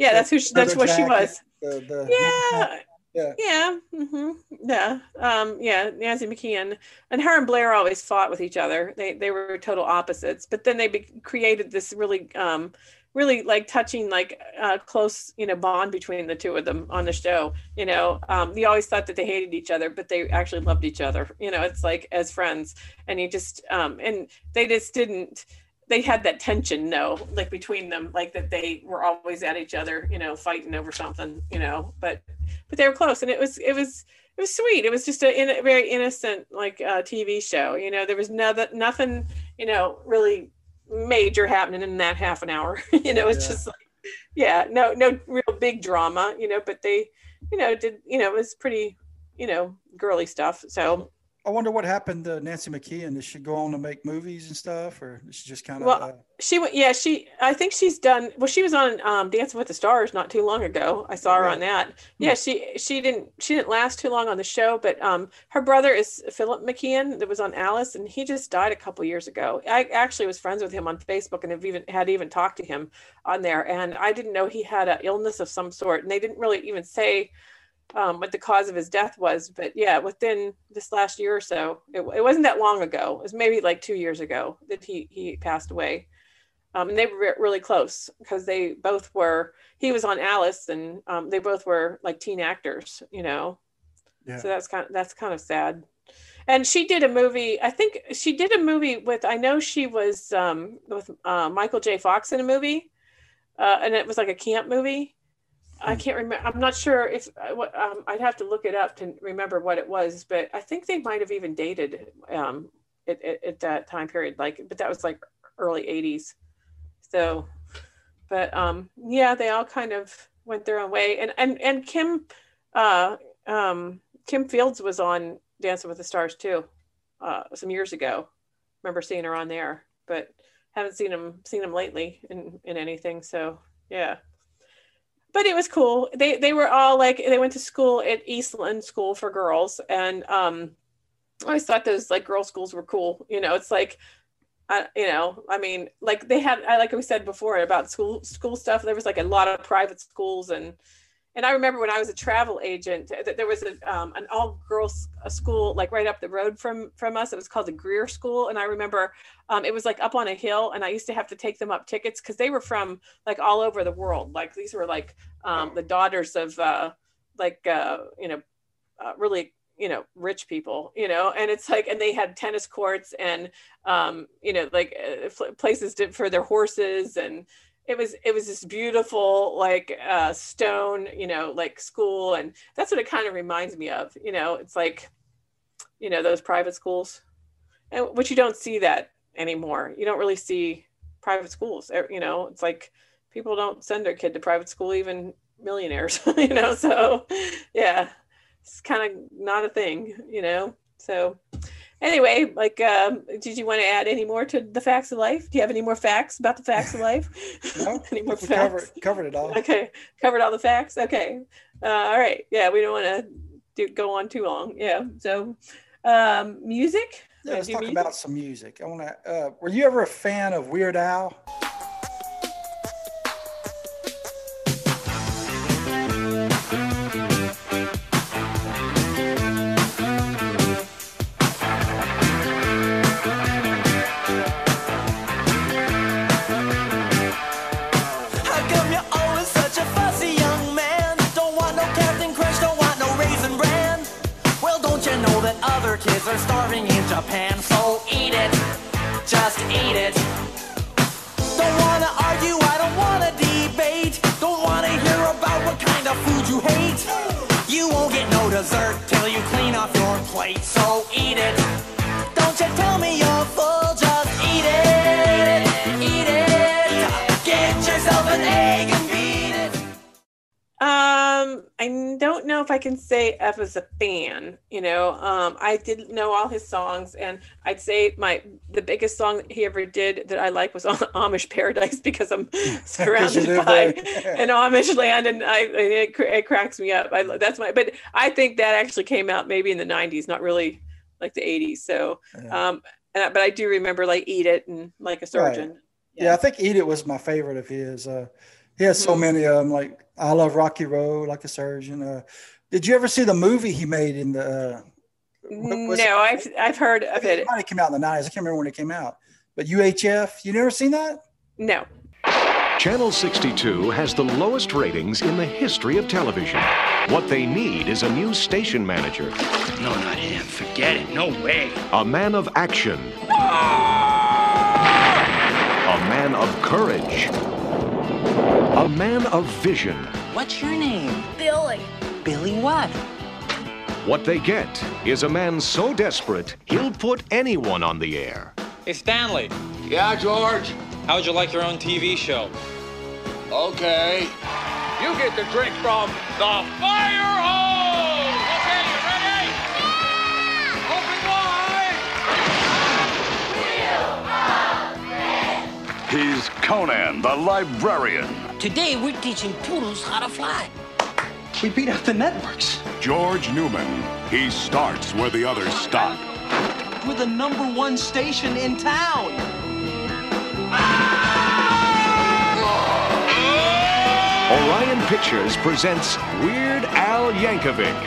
Yeah, that's who. She, that's what she was. The, the, Yeah. [LAUGHS] Yeah. Yeah. hmm Yeah. Um, yeah. Nancy McKeon and her and Blair always fought with each other. They they were total opposites, but then they be- created this really um really like touching like uh close you know bond between the two of them on the show you know um you always thought that they hated each other but they actually loved each other you know it's like as friends and you just um and they just didn't they had that tension no like between them like that they were always at each other you know fighting over something you know but but they were close and it was it was it was sweet. It was just a, in, a very innocent like uh, tv show you know? There was nothing nothing you know really major happening in that half an hour [LAUGHS] you know? It's Yeah. just like yeah no no real big drama you know? But they you know did you know it was pretty you know girly stuff so I wonder what happened to Nancy McKeon. Did she go on to make movies and stuff, or is she just kind of? Well, uh, she went. Yeah, she. I think she's done. Well, she was on um, Dancing with the Stars not too long ago. I saw her on that. Yeah, she she didn't she didn't last too long on the show, but um, her brother is Philip McKeon that was on Alice, and he just died a couple years ago. I actually was friends with him on Facebook and have even had even talked to him on there, and I didn't know he had an illness of some sort, and they didn't really even say um, what the cause of his death was. But yeah, within this last year or so, it, it wasn't that long ago. It was maybe like two years ago that he he passed away. Um, and they were re- really close because they both were. He was on Alice, and um, they both were like teen actors, you know. Yeah. So that's kind of that's kind of sad. And she did a movie. I think she did a movie with. I know she was um, with uh, Michael J. Fox in a movie, uh, and it was like a camp movie. I can't remember. I'm not sure if uh, um, I'd have to look it up to remember what it was, but I think they might have even dated um, at, at, at that time period. Like, but that was like early '80s. So, but um, yeah, they all kind of went their own way. And and and Kim, uh, um, Kim Fields was on Dancing with the Stars too, uh, some years ago. Remember seeing her on there, but haven't seen him seen him lately in in anything. So yeah but it was cool. They they were all like they went to school at Eastland School for Girls, and um, I always thought those like girl schools were cool. You know, it's like, I you know, I mean, like they had, I like we said before about school school stuff. There was like a lot of private schools, and and I remember when I was a travel agent, that there was a um, an all girls school like right up the road from from us. It was called the Greer School, and I remember um, it was like up on a hill, and I used to have to take them up tickets because they were from like all over the world. Like these were like um, the daughters of uh, like uh, you know uh, really you know rich people you know and it's like and they had tennis courts and um you know like uh, places to, for their horses and it was it was this beautiful like uh stone you know like school and that's what it kind of reminds me of you know it's like you know those private schools. And but you don't see that anymore. You don't really see private schools you know it's like people don't send their kid to private school even millionaires [LAUGHS] you know so yeah it's kind of not a thing you know so anyway like um did you want to add any more to the facts of life do you have any more facts about the facts of [LAUGHS] life no, [LAUGHS] any more facts covered covered it all. okay covered all the facts okay uh, all right yeah we don't want to do go on too long yeah so um music Yeah, let's talk music? about some music. I want to. Uh, were you ever a fan of Weird Al? I can say F was a fan. You know, um, I didn't know all his songs, and I'd say my the biggest song he ever did that I like was [LAUGHS] Amish Paradise because I'm [LAUGHS] surrounded by [LAUGHS] an Amish land, and I it, it cracks me up. I that's my, but I think that actually came out maybe in the '90s, not really like the '80s. So, um, and, but I do remember like Eat It and Like a Surgeon. Yeah, I think Eat It was my favorite of his. Uh, he has so Mhm. many of them. Like I love Rocky Road, like a surgeon. Uh, did you ever see the movie he made in the? Uh, what it? No, I've I've heard of it it. might have came out in the nineties. I can't remember when it came out. But UHF, you never seen that? No. Channel 62 has the lowest ratings in the history of television. What they need is a new station manager. No, not him. Forget it. No way. A man of action. A man of courage. A man of vision. What's your name? Billy. Billy what? What they get is a man so desperate, he'll put anyone on the air. Hey, Stanley. Yeah, George? How would you like your own TV show? Okay. You get the drink from the fire hose! Okay, you ready? Yeah! Open wide! He's Conan, the librarian. Today we're teaching poodles how to fly. We beat out the networks. George Newman. He starts where the others stop. We're the number one station in town. Orion Pictures presents Weird Al Yankovic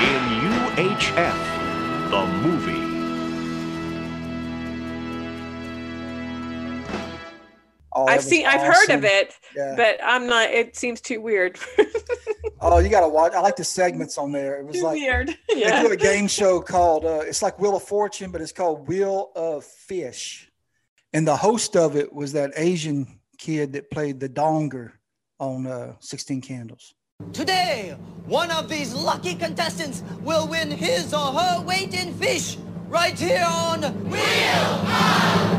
in UHF, the movie. That I've was seen I've heard of it, Yeah. but I'm not it seems too weird. [LAUGHS] Oh, you got to watch. I like the segments on there. It was Too like weird. they Yeah. do a game show called uh, it's like Wheel of Fortune, but it's called Wheel of Fish. And the host of it was that Asian kid that played the donger on uh, 16 Candles. Today, one of these lucky contestants will win his or her weight in fish right here on Wheel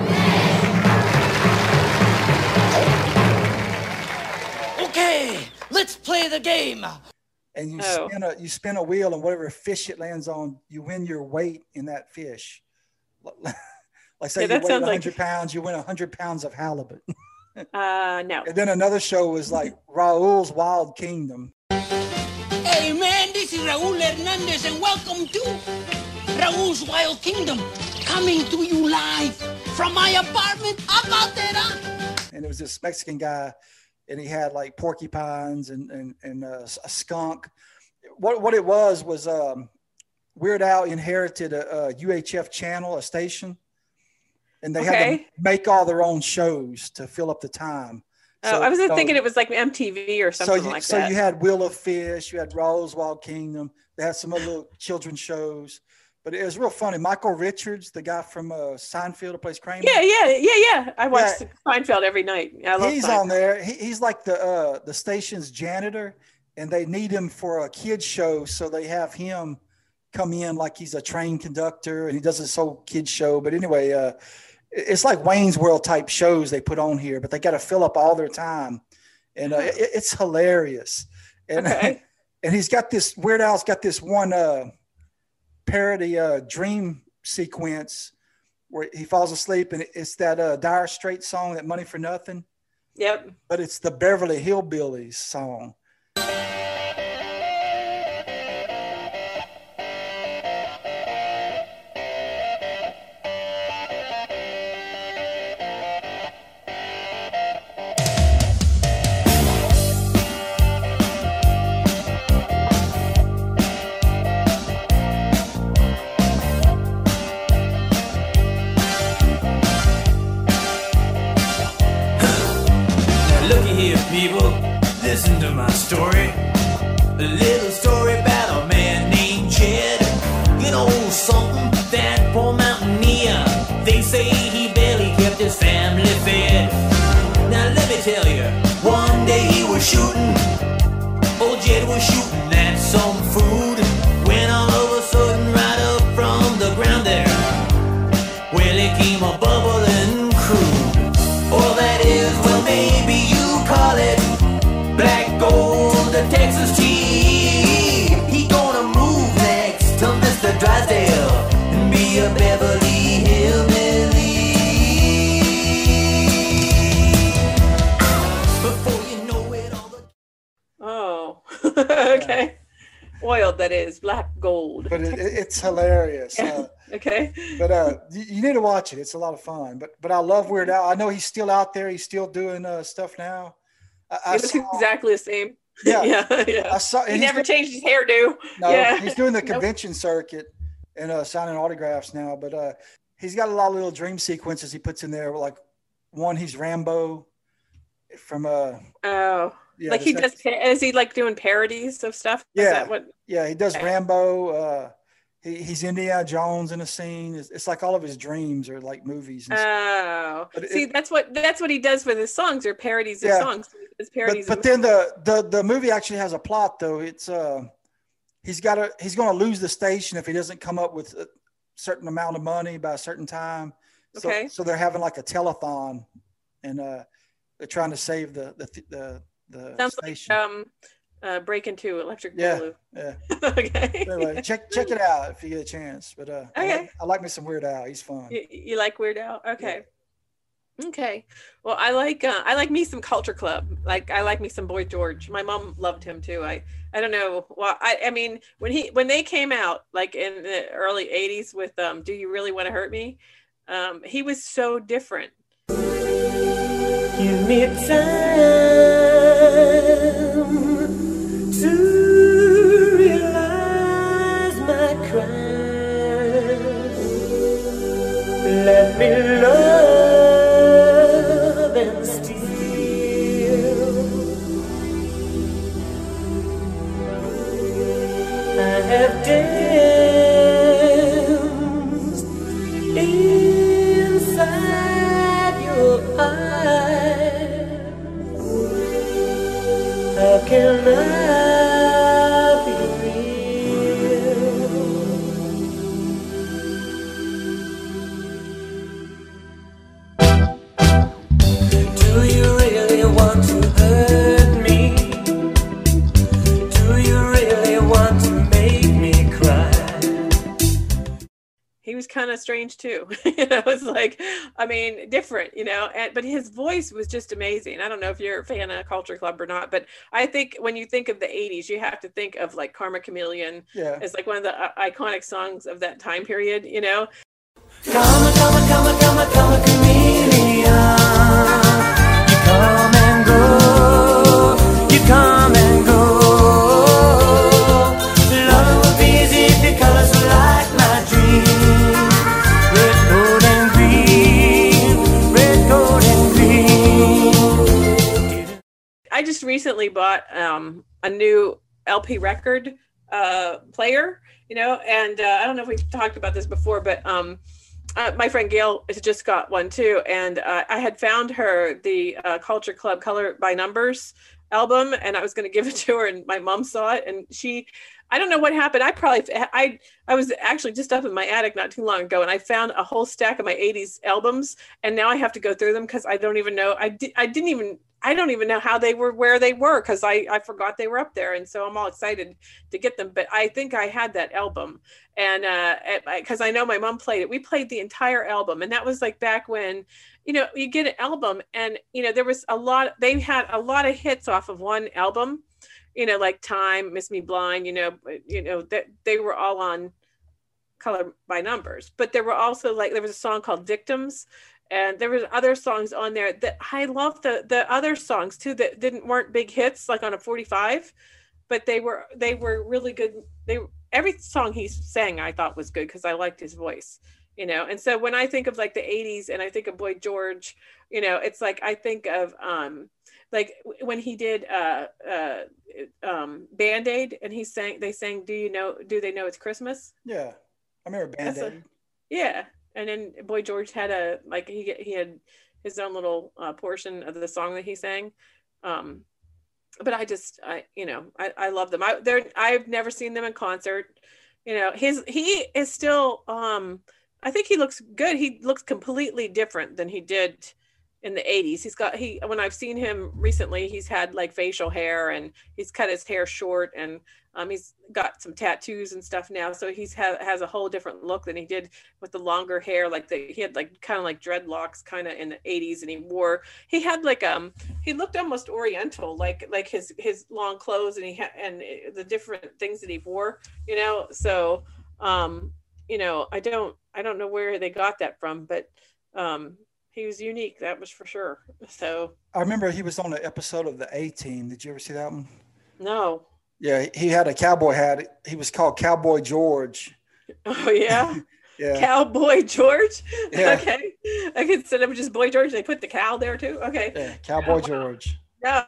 Okay, let's play the game. And you Oh. spin a you spin a wheel, and whatever fish it lands on, you win your weight in that fish. [LAUGHS] Like say Yeah, you weigh 100 like- pounds, you win 100 pounds of halibut. [LAUGHS] Uh no. And then another show was like Raul's Wild Kingdom. Hey man, this is Raul Hernandez and welcome to Raul's Wild Kingdom. Coming to you live from my apartment. How about that, and it was this Mexican guy, and he had like porcupines and and and uh, a skunk. What what it was was um, Weird Al inherited a, a UHF channel, a station, and they had to make all their own shows to fill up the time. Oh, I was so- thinking it was like MTV or so something you, like so that. So you had Wheel of Fish, you had Raul's Wild Kingdom. They had some other little children's shows, but it was real funny. Michael Richards, the guy from uh, Seinfeld, who plays Kramer. yeah, yeah, yeah, yeah. I watch Yeah. Seinfeld every night. I love he's Seinfeld. on there. He, he's like the uh, the station's janitor, and they need him for a kids show, so they have him come in like he's a train conductor, and he does this whole kids show. But anyway, uh, it's like Wayne's World type shows they put on here, but they got to fill up all their time, and uh, it, it's hilarious. And Okay. [LAUGHS] and he's got this Weird Al's got this one uh, parody uh, dream sequence where he falls asleep, and it's that uh, Dire Straits song, that Money for Nothing Yep. but it's the Beverly Hillbillies song. Was shooting. Old Jed was shooting is black gold. But it, it- it's hilarious. Uh, [LAUGHS] Okay. But uh, you, you need to watch it. It's a lot of fun. But but I love Weird Al. I know he's still out there. He's still doing uh, stuff now. I, I looks saw- exactly the same. Yeah. [LAUGHS] yeah, yeah. I saw. He never changed his hairdo. No, yeah. he's doing the [LAUGHS] Nope. convention circuit and uh, signing autographs now. But uh, he's got a lot of little dream sequences he puts in there. Like one, he's Rambo from uh Oh, Yeah, like he does. Is he like doing parodies of stuff? Is Yeah. that what? yeah he does Rambo. Uh, he, he's Indiana Jones in a scene. It's, it's like all of his dreams are like movies. And. Oh, But it- see, that's what that's what he does with his songs or parodies of Yeah. songs. His but, parodies. but of then the, the the movie actually has a plot though. It's uh he's got to he's going to lose the station if he doesn't come up with a certain amount of money by a certain time. So, Okay. So they're having like a telethon, and uh they're trying to save the the the the sounds station. like um, uh, break into Electric yeah, Boogaloo. yeah. [LAUGHS] okay. Anyway, check check it out if you get a chance. But uh, I, Okay. like, I like me some Weird Al. He's fun. You, you like Weird Al? Okay. Okay. Well, I like uh, I like me some Culture Club. Like I like me some Boy George. My mom loved him too. I I don't know. Well, I I mean when he when they came out like in the early '80s with um Do You Really Want to Hurt Me? Um, he was so different. Give me time Let me kind of strange too [LAUGHS] you know it's like i mean different you know and but his voice was just amazing i don't know if you're a fan of culture club or not but i think when you think of the 80s you have to think of like karma chameleon Yeah. as like one of the uh, iconic songs of that time period you know Come, come, come, come, come, chameleon. I just recently bought um a new lp record uh player you know and uh, i don't know if we've talked about this before but um uh, my friend Gail has just got one too, and uh, I had found her the uh, Culture Club Color by Numbers album, and I was going to give it to her, and my mom saw it, and she, I don't know what happened. I probably, I, I was actually just up in my attic not too long ago, and I found a whole stack of my '80s albums, and now I have to go through them because I don't even know. I, di- I didn't even. I don't even know how they were where they were because I, I forgot they were up there and so I'm all excited to get them but I think I had that album. And uh because I know my mom played it. We played the entire album and that was like back when you know you get an album and you know there was a lot they had a lot of hits off of one album you know like time miss me blind you know you know that they were all on color by numbers. But there were also like there was a song called victims and there was other songs on there that i love the the other songs too that didn't weren't big hits like on a 45 but they were they were really good. They every song he sang i thought was good because i liked his voice you know? And so when i think of like the 80s and i think of boy george you know it's like i think of um like when he did uh uh um band-aid and he sang they sang do you know do they know it's christmas? Yeah, I remember Band That's a- Aid. yeah and then boy george had a like he he had his own little uh, portion of the song that he sang. Um but i just i you know i i love them. I they're i've never seen them in concert. You know his he is still um i think he looks good. He looks completely different than he did in the 80s he's got he when i've seen him recently he's had like facial hair and he's cut his hair short and um, he's got some tattoos and stuff now so he's ha- has a whole different look than he did with the longer hair like the he had like kind of like dreadlocks kind of in the 80s and he wore he had like um he looked almost oriental like like his his long clothes and he had and the different things that he wore you know so um you know, I don't I don't know where they got that from, but um, he was unique. That was for sure. [LAUGHS] So I remember he was on an episode of the A Team. Did you ever see that one? no. Yeah, he had a cowboy hat. He was called Cowboy George. Oh yeah. [LAUGHS] Yeah. Cowboy George. Yeah. [LAUGHS] Okay. I could set up just Boy George. They put the cow there too. Okay. Yeah, Cowboy George. No.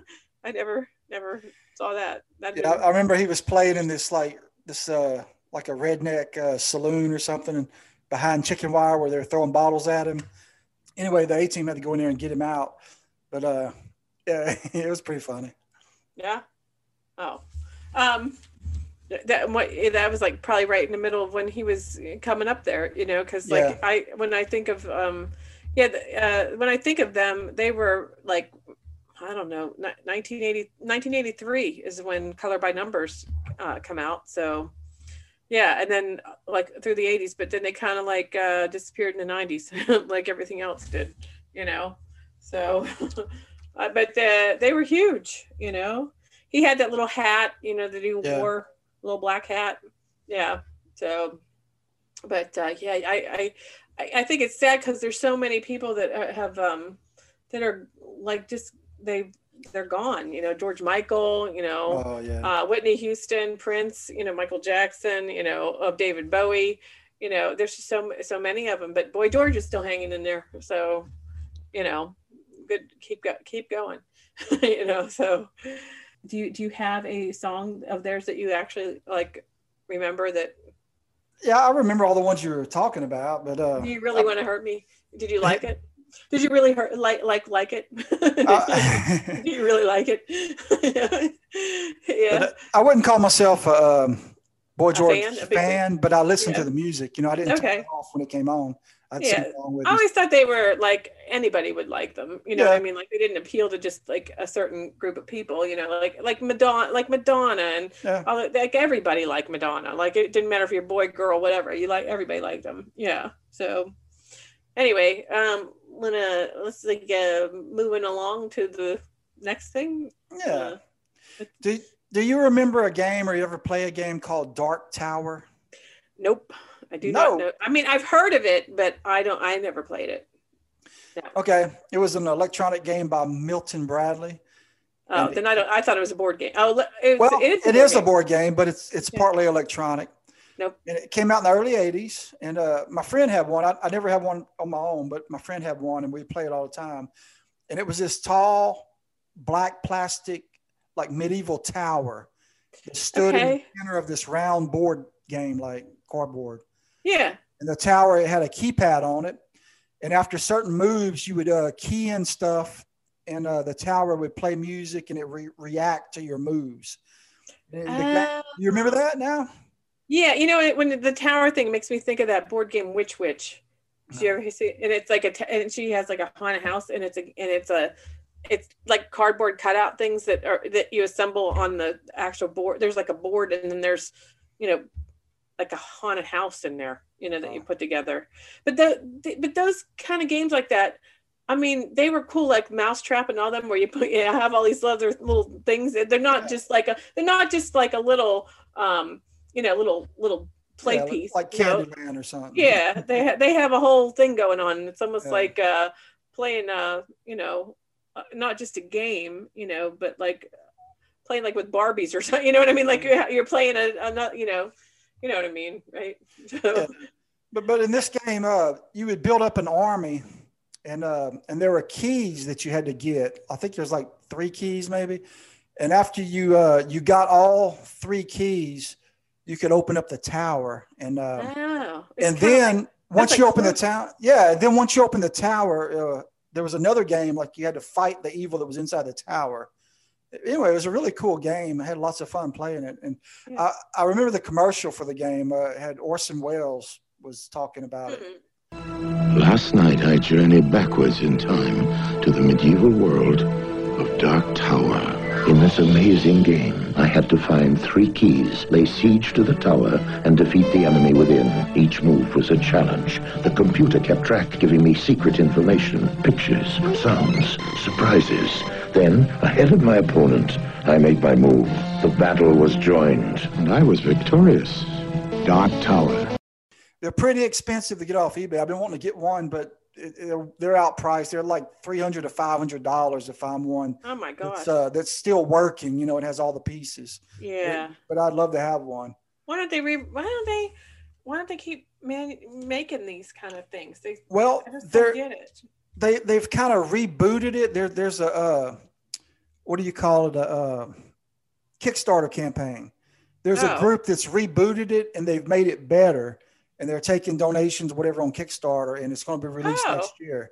[LAUGHS] I never never saw that. That Yeah, I, I remember he was playing in this like this uh like a redneck uh, saloon or something and behind chicken wire where they're throwing bottles at him. Anyway, the A team had to go in there and get him out. But uh yeah, it was pretty funny. Yeah. Oh. Um that what that was like probably right in the middle of when he was coming up there, you know, because like Yeah. I when I think of um yeah uh, when I think of them, they were like I don't know, ni- 1980 1983 is when Color by Numbers uh, come out. So yeah, and then uh, like through the 80s, but then they kind of like uh, disappeared in the 90s, [LAUGHS] like everything else did, you know. So, [LAUGHS] uh, but uh, they were huge, you know. He had that little hat, you know, that he Yeah. wore, little black hat. Yeah. So, but uh, yeah, I, I, I, think it's sad because there's so many people that uh, have, um, that are like just they they're gone. You know, George Michael. You know, Oh yeah. uh, Whitney Houston, Prince, you know, Michael Jackson, you know, of David Bowie, you know, there's just so so many of them. But Boy George is still hanging in there, so you know, good keep go, keep going, [LAUGHS] you know. So, do you do you have a song of theirs that you actually like remember that Yeah, I remember all the ones you were talking about, but uh do you really want to hurt me? Did you like [LAUGHS] it? Did you really hurt like like like it? Uh, [LAUGHS] [LAUGHS] do you really like it? yeah. but, uh, I wouldn't call myself a um, Boy George fan? fan, A big fan? but I listened Yeah. to the music. You know, I didn't Okay. turn it off when it came on. Yeah, sing along with I always thought they were like anybody would like them. You know what I mean? Like they didn't appeal to just like a certain group of people. You know, like like Madonna, like Madonna, and Yeah. all like everybody liked Madonna. Like it didn't matter if you're boy, girl, whatever. You like everybody liked them. Yeah. So anyway, um, wanna let's like uh, moving along to the next thing. Yeah. Uh, Do Do you remember a game or you ever play a game called Dark Tower? nope, I do No. not know. I mean, I've heard of it, but I don't. I never played it. Okay, it was an electronic game by Milton Bradley. Oh, then I don't. I thought it was a board game. Oh, Well, it is. it board is a board game, but it's it's partly electronic. Nope. And it came out in the early '80s, and uh, my friend had one. I, I never had one on my own, but my friend had one, and we play it all the time. And it was this tall, black plastic, like medieval tower that stood in the center of this round board game, like cardboard. Yeah. And the tower it had a keypad on it, and after certain moves, you would uh, key in stuff, and uh, the tower would play music, and it re- react to your moves. And the ga- Oh. you remember that now? Yeah, you know, when the tower thing makes me think of that board game Witch Witch. Did you ever see? And it's like a, t- and she has like a haunted house, and it's a, and it's a, it's like cardboard cutout things that are that you assemble on the actual board. There's like a board, and then there's, you know, like a haunted house in there, you know, that you put together. But the, but those kind of games like that, I mean, they were cool, like Mousetrap and all them, where you put, you have all these other little things. They're not just like a, they're not just like a little, um, you know, little little play Yeah, piece, like you know? Or something. Yeah, they ha- they have a whole thing going on. It's almost Yeah. like uh, playing, uh, you know, uh, not just a game, you know, but like playing like with Barbies or something. You know what I mean? Like you're, you're playing a, a, you know, you know what I mean, right? [LAUGHS] So, But but in this game, uh, you would build up an army, and uh, and there were keys that you had to get. I think there's like three keys maybe, and after you uh, you got all three keys, you could open up the tower, and uh, oh, and then like- once that's you like open the tower, yeah, then once you open the tower, uh, there was another game like you had to fight the evil that was inside the tower. Anyway, it was a really cool game. I had lots of fun playing it, and I, I remember the commercial for the game uh, had Orson Welles was talking about it. Last night I journeyed backwards in time to the medieval world of Dark Tower. In this amazing game, I had to find three keys, lay siege to the tower, and defeat the enemy within. Each move was a challenge. The computer kept track, giving me secret information, pictures, sounds, surprises. Then, ahead of my opponent, I made my move. The battle was joined, and I was victorious. Dark Tower. they're pretty expensive to get off eBay. I've been wanting to get one, but it, they're, they're outpriced. They're like three hundred to five hundred dollars to find one. Oh my God. That's, uh, that's still working. You know, it has all the pieces. Yeah. But, but I'd love to have one. Why don't they re- why don't they why don't they keep man- making these kind of things? They Well, I just they're- don't get it. They they've kind of rebooted it. There there's a uh, what do you call it? A uh, Kickstarter campaign. There's a Oh. group that's rebooted it and they've made it better. And they're taking donations, whatever, on Kickstarter, and it's going to be released Oh. next year.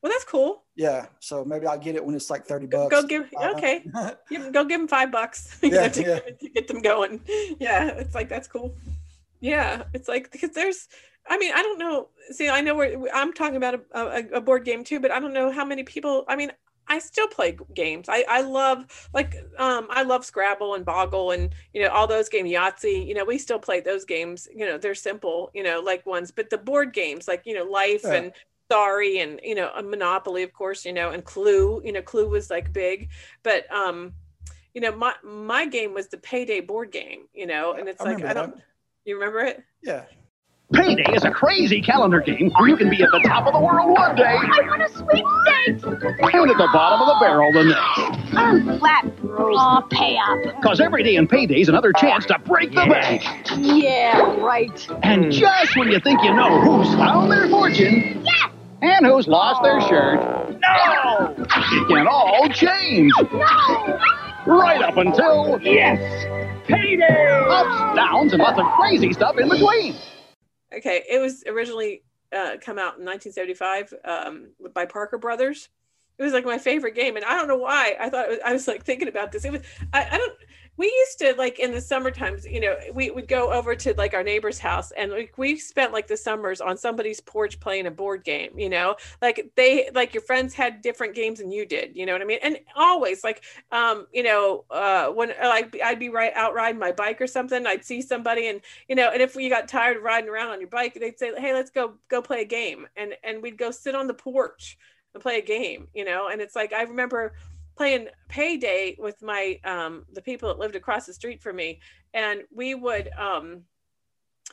Well, that's cool. Yeah, so maybe I'll get it when it's like thirty bucks. Go give okay. [LAUGHS] Go give them five bucks. [LAUGHS] you know, to, yeah. to get them going. Yeah, it's like that's cool. Yeah, it's like because there's. I mean, I don't know. See, I know we're. I'm talking about a, a, a board game too, but I don't know how many people. I mean, I still play games. I, I love like um I love Scrabble and Boggle and you know all those games Yahtzee. You know we still play those games. You know they're simple. You know like ones, but the board games like you know Life Yeah. and Sorry and you know a Monopoly of course. You know and Clue. You know Clue was like big, but um you know my my game was the Payday board game. You know and it's I like I don't. You remember it? Yeah. Payday is a crazy calendar game where you can be at the top of the world one day I want a sweepstakes! and at the bottom of the barrel the next. I'm flat broke. Aw, pay up. Because every day in Payday is another chance to break the bank. Yeah, right. And just when you think you know who's found their fortune Yes! and who's lost their shirt, no! It can all change. No! Right up until, yes, Payday! Ups, downs, and lots of crazy stuff in between. Okay, it was originally uh, come out in 1975 um, by Parker Brothers. It was like my favorite game, and I don't know why. I thought was, I was like thinking about this. It was I, I don't. We used to like in the summer times, you know, we would go over to like our neighbor's house, and like we spent like the summers on somebody's porch playing a board game. You know, like they like your friends had different games than you did. You know what I mean? And always like, um, you know, uh, when like I'd be right out riding my bike or something, I'd see somebody, and you know, and if we got tired of riding around on your bike, they'd say, "Hey, let's go go play a game," and and we'd go sit on the porch and play a game, you know. And it's like I remember playing payday with my um the people that lived across the street from me, and we would um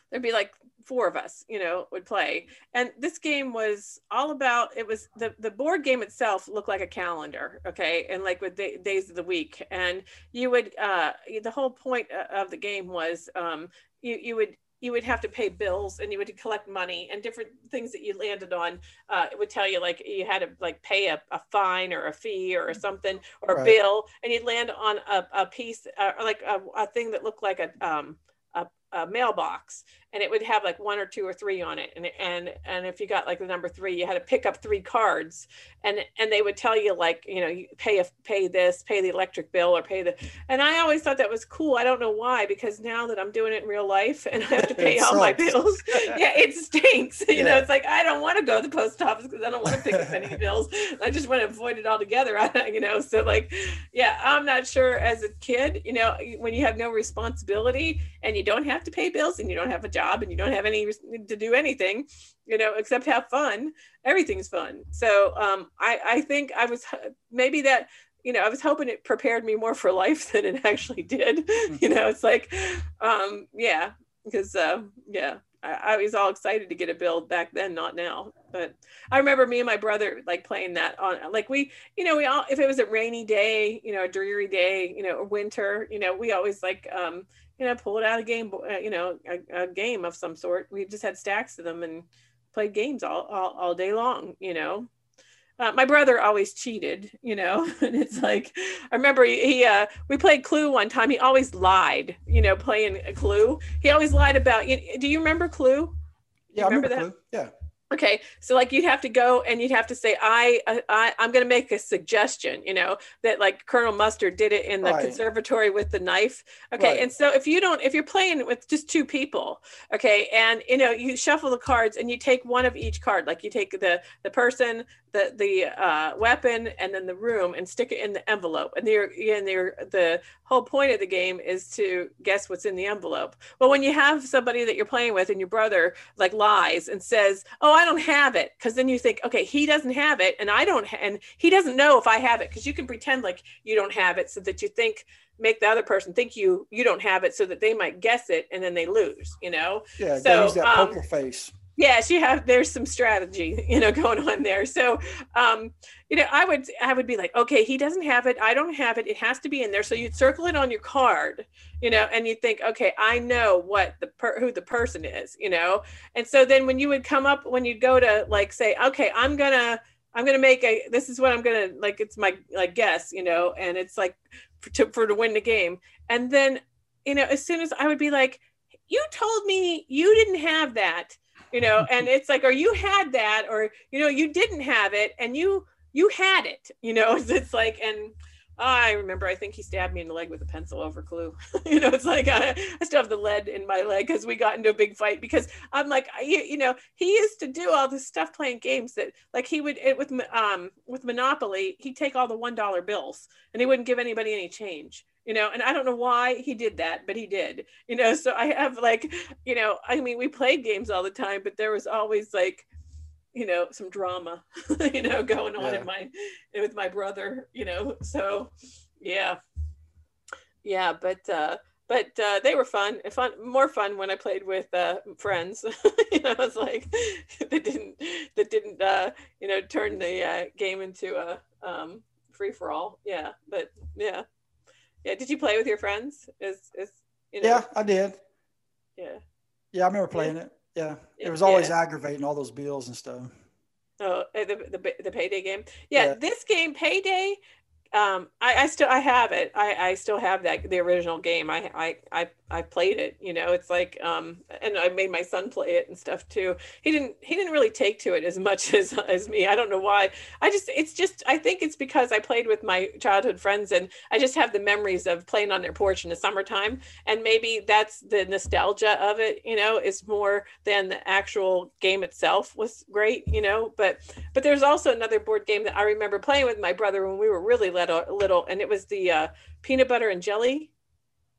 there'd be like four of us you know would play. And this game was all about it was the the board game itself looked like a calendar okay and like with da- days of the week. And you would uh the whole point of the game was um you you would you would have to pay bills and you would collect money and different things that you landed on uh, it would tell you like you had to like pay a, a fine or a fee or something or a bill and you'd land on a, a piece uh, or like a, a thing that looked like a um a, a mailbox and it would have like one or two or three on it and and and if you got like the number three you had to pick up three cards and and they would tell you like you know you pay a pay this pay the electric bill or pay the and i always thought that was cool i don't know why because now that i'm doing it in real life [LAUGHS] and i have to pay all my bills [LAUGHS] yeah it stinks [LAUGHS] you know it's like i don't want to go to the post office because i don't want to pick up any bills i just want to avoid it altogether you know so like yeah i'm not sure as a kid you know when you have no responsibility and you don't have to pay bills and you don't have a job and you don't have any to do anything you know except have fun everything's fun. So um i i think i was maybe that you know i was hoping it prepared me more for life [LAUGHS] than it actually did. You know it's like um yeah because uh yeah I, I was all excited to get a bill back then not now. But i remember me and my brother like playing that on like we you know we all if it was a rainy day you know a dreary day you know or winter you know we always like um you know pull it out a game uh, you know a, a game of some sort we just had stacks of them and played games all all, all day long you know uh, my brother always cheated, you know, [LAUGHS] and it's like I remember he, he uh, we played Clue one time. He always lied, you know, playing a Clue. He always lied about. You, do you remember Clue? Yeah, I remember, Clue. Yeah. Okay, so like you'd have to go and you'd have to say, I, I, I I'm going to make a suggestion, you know, that like Colonel Mustard did it in the Right. conservatory with the knife. Okay, Right. and so if you don't, if you're playing with just two people, okay, and you know you shuffle the cards and you take one of each card, like you take the the person, the the uh, weapon, and then the room, and stick it in the envelope. And the and the the whole point of the game is to guess what's in the envelope. Well, when you have somebody that you're playing with and your brother like lies and says, "Oh, I I don't have it, because then you think, okay, he doesn't have it, and I don't, ha- and he doesn't know if I have it, because you can pretend like you don't have it, so that you think make the other person think you you don't have it, so that they might guess it, and then they lose. You know. Yeah, So, use that um, poker face. Yes you have there's some strategy you know [LAUGHS] going on there. So um you know i would i would be like okay he doesn't have it i don't have it it has to be in there. So you'd circle it on your card you know and you think okay i know what the per- who the person is you know? And so then when you would come up when you'd go to like say okay i'm gonna i'm gonna make a this is what i'm gonna like it's my like guess you know and it's like for, to, for to win the game. And then you know as soon as i would be like you told me you didn't have that you know and it's like or you had that or you know you didn't have it and you you had it you know [LAUGHS] it's, like and I remember, I think he stabbed me in the leg with a pencil over clue. [LAUGHS] you know, it's like I, I still have the lead in my leg because we got into a big fight because I'm like, you, you know, he used to do all this stuff playing games that like he would it, with um with Monopoly, he'd take all the one dollar bills and he wouldn't give anybody any change. You know, and I don't know why he did that, but he did. You know, so I have like, you know, I mean, we played games all the time, but there was always like, you know some drama [LAUGHS] you know going on Yeah. in my with my brother you know so yeah yeah but uh but uh, they were fun fun more fun when i played with uh friends [LAUGHS] you know it's like [LAUGHS] that didn't that didn't uh you know turn the uh, game into a um free for all yeah but yeah yeah did you play with your friends is is you know Yeah, I did. yeah Yeah, I remember playing it. Yeah, Yeah, it was always yeah. aggravating all those bills and stuff. Oh, uh, the, the the payday game. Yeah, Yeah. this game, payday. Um, I, I still I have it. I, I still have that the original game. I I I I played it. You know, it's like um, and I made my son play it and stuff too. He didn't he didn't really take to it as much [LAUGHS] as as me. I don't know why. I just it's just I think it's because I played with my childhood friends and I just have the memories of playing on their porch in the summertime and maybe that's the nostalgia of it. You know, is more than the actual game itself was great. You know, but but there's also another board game that I remember playing with my brother when we were really little, little and it was the uh, peanut butter and jelly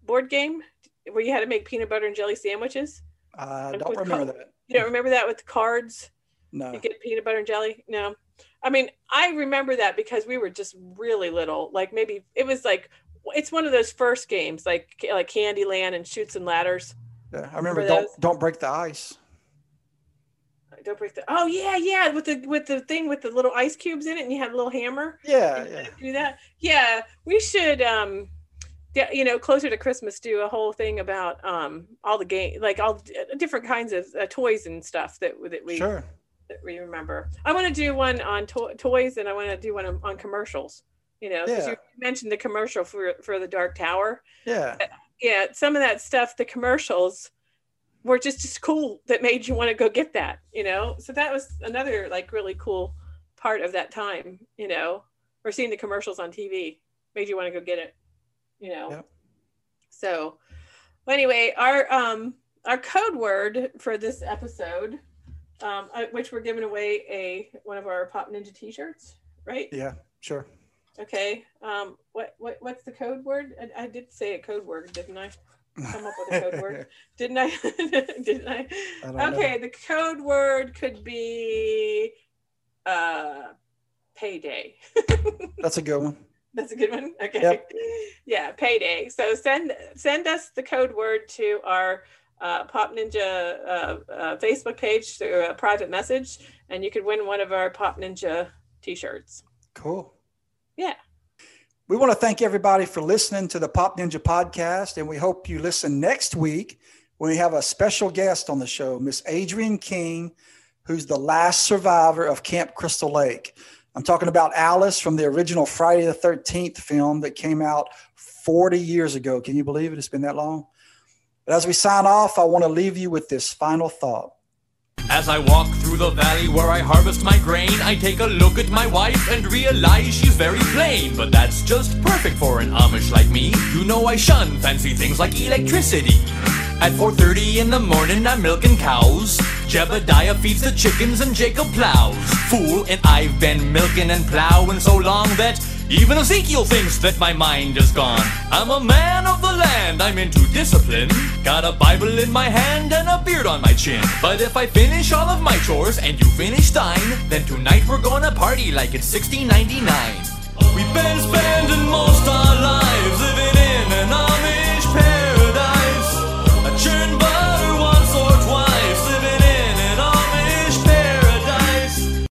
board game where you had to make peanut butter and jelly sandwiches. I Like don't remember that. You don't remember that with cards? No. You get peanut butter and jelly? No. I mean, I remember that because we were just really little. Like maybe it was like it's one of those first games like like Candyland and Chutes and Ladders. Yeah, I remember. Remember Don't those? don't break the ice. Don't break the. Oh yeah, yeah, with the with the thing with the little ice cubes in it, and you had a little hammer. Yeah, yeah. do that. Yeah, we should um yeah, you know, closer to Christmas do a whole thing about um all the game like all different kinds of uh, toys and stuff that that we Sure. that we remember. I want to do one on to- toys and I want to do one on, on commercials. You know, Yeah. you mentioned the commercial for for the Dark Tower. Yeah. Yeah, some of that stuff, the commercials were just just cool that made you want to go get that, you know? So that was another like really cool part of that time, you know, or seeing the commercials on TV made you want to go get it, you know? Yep. So well, anyway, our um our code word for this episode, um, uh, which we're giving away a one of our Pop Ninja T-shirts, right? Yeah. Sure. Okay. Um, what what what's the code word? I, I did say a code word, didn't I? Come up with a code word, [LAUGHS] didn't I? [LAUGHS] didn't I? I don't know. okay. The code word could be uh, payday. [LAUGHS] That's a good one. That's a good one. Okay. Yep. Yeah, payday. So send send us the code word to our uh, Pop Ninja uh, uh, Facebook page through a private message, and you could win one of our Pop Ninja T-shirts. Cool. Yeah. We want to thank everybody for listening to the Pop Ninja podcast, and we hope you listen next week when we have a special guest on the show, Miss Adrienne King, who's the last survivor of Camp Crystal Lake. I'm talking about Alice from the original Friday the 13th film that came out 40 years ago. Can you believe it? It's been that long. But as we sign off, I want to leave you with this final thought. As I walk through the valley where I harvest my grain, I take a look at my wife and realize she's very plain. But that's just perfect for an Amish like me. You know I shun fancy things like electricity. At 4.30 in the morning, I'm milking cows. Jebediah feeds the chickens and Jacob plows. Fool, and I've been milking and plowing so long that Even Ezekiel thinks that my mind is gone. I'm a man of the land, I'm into discipline. Got a Bible in my hand and a beard on my chin. But if I finish all of my chores and you finish thine, then tonight we're gonna party like it's 1699. We've been spending most our lives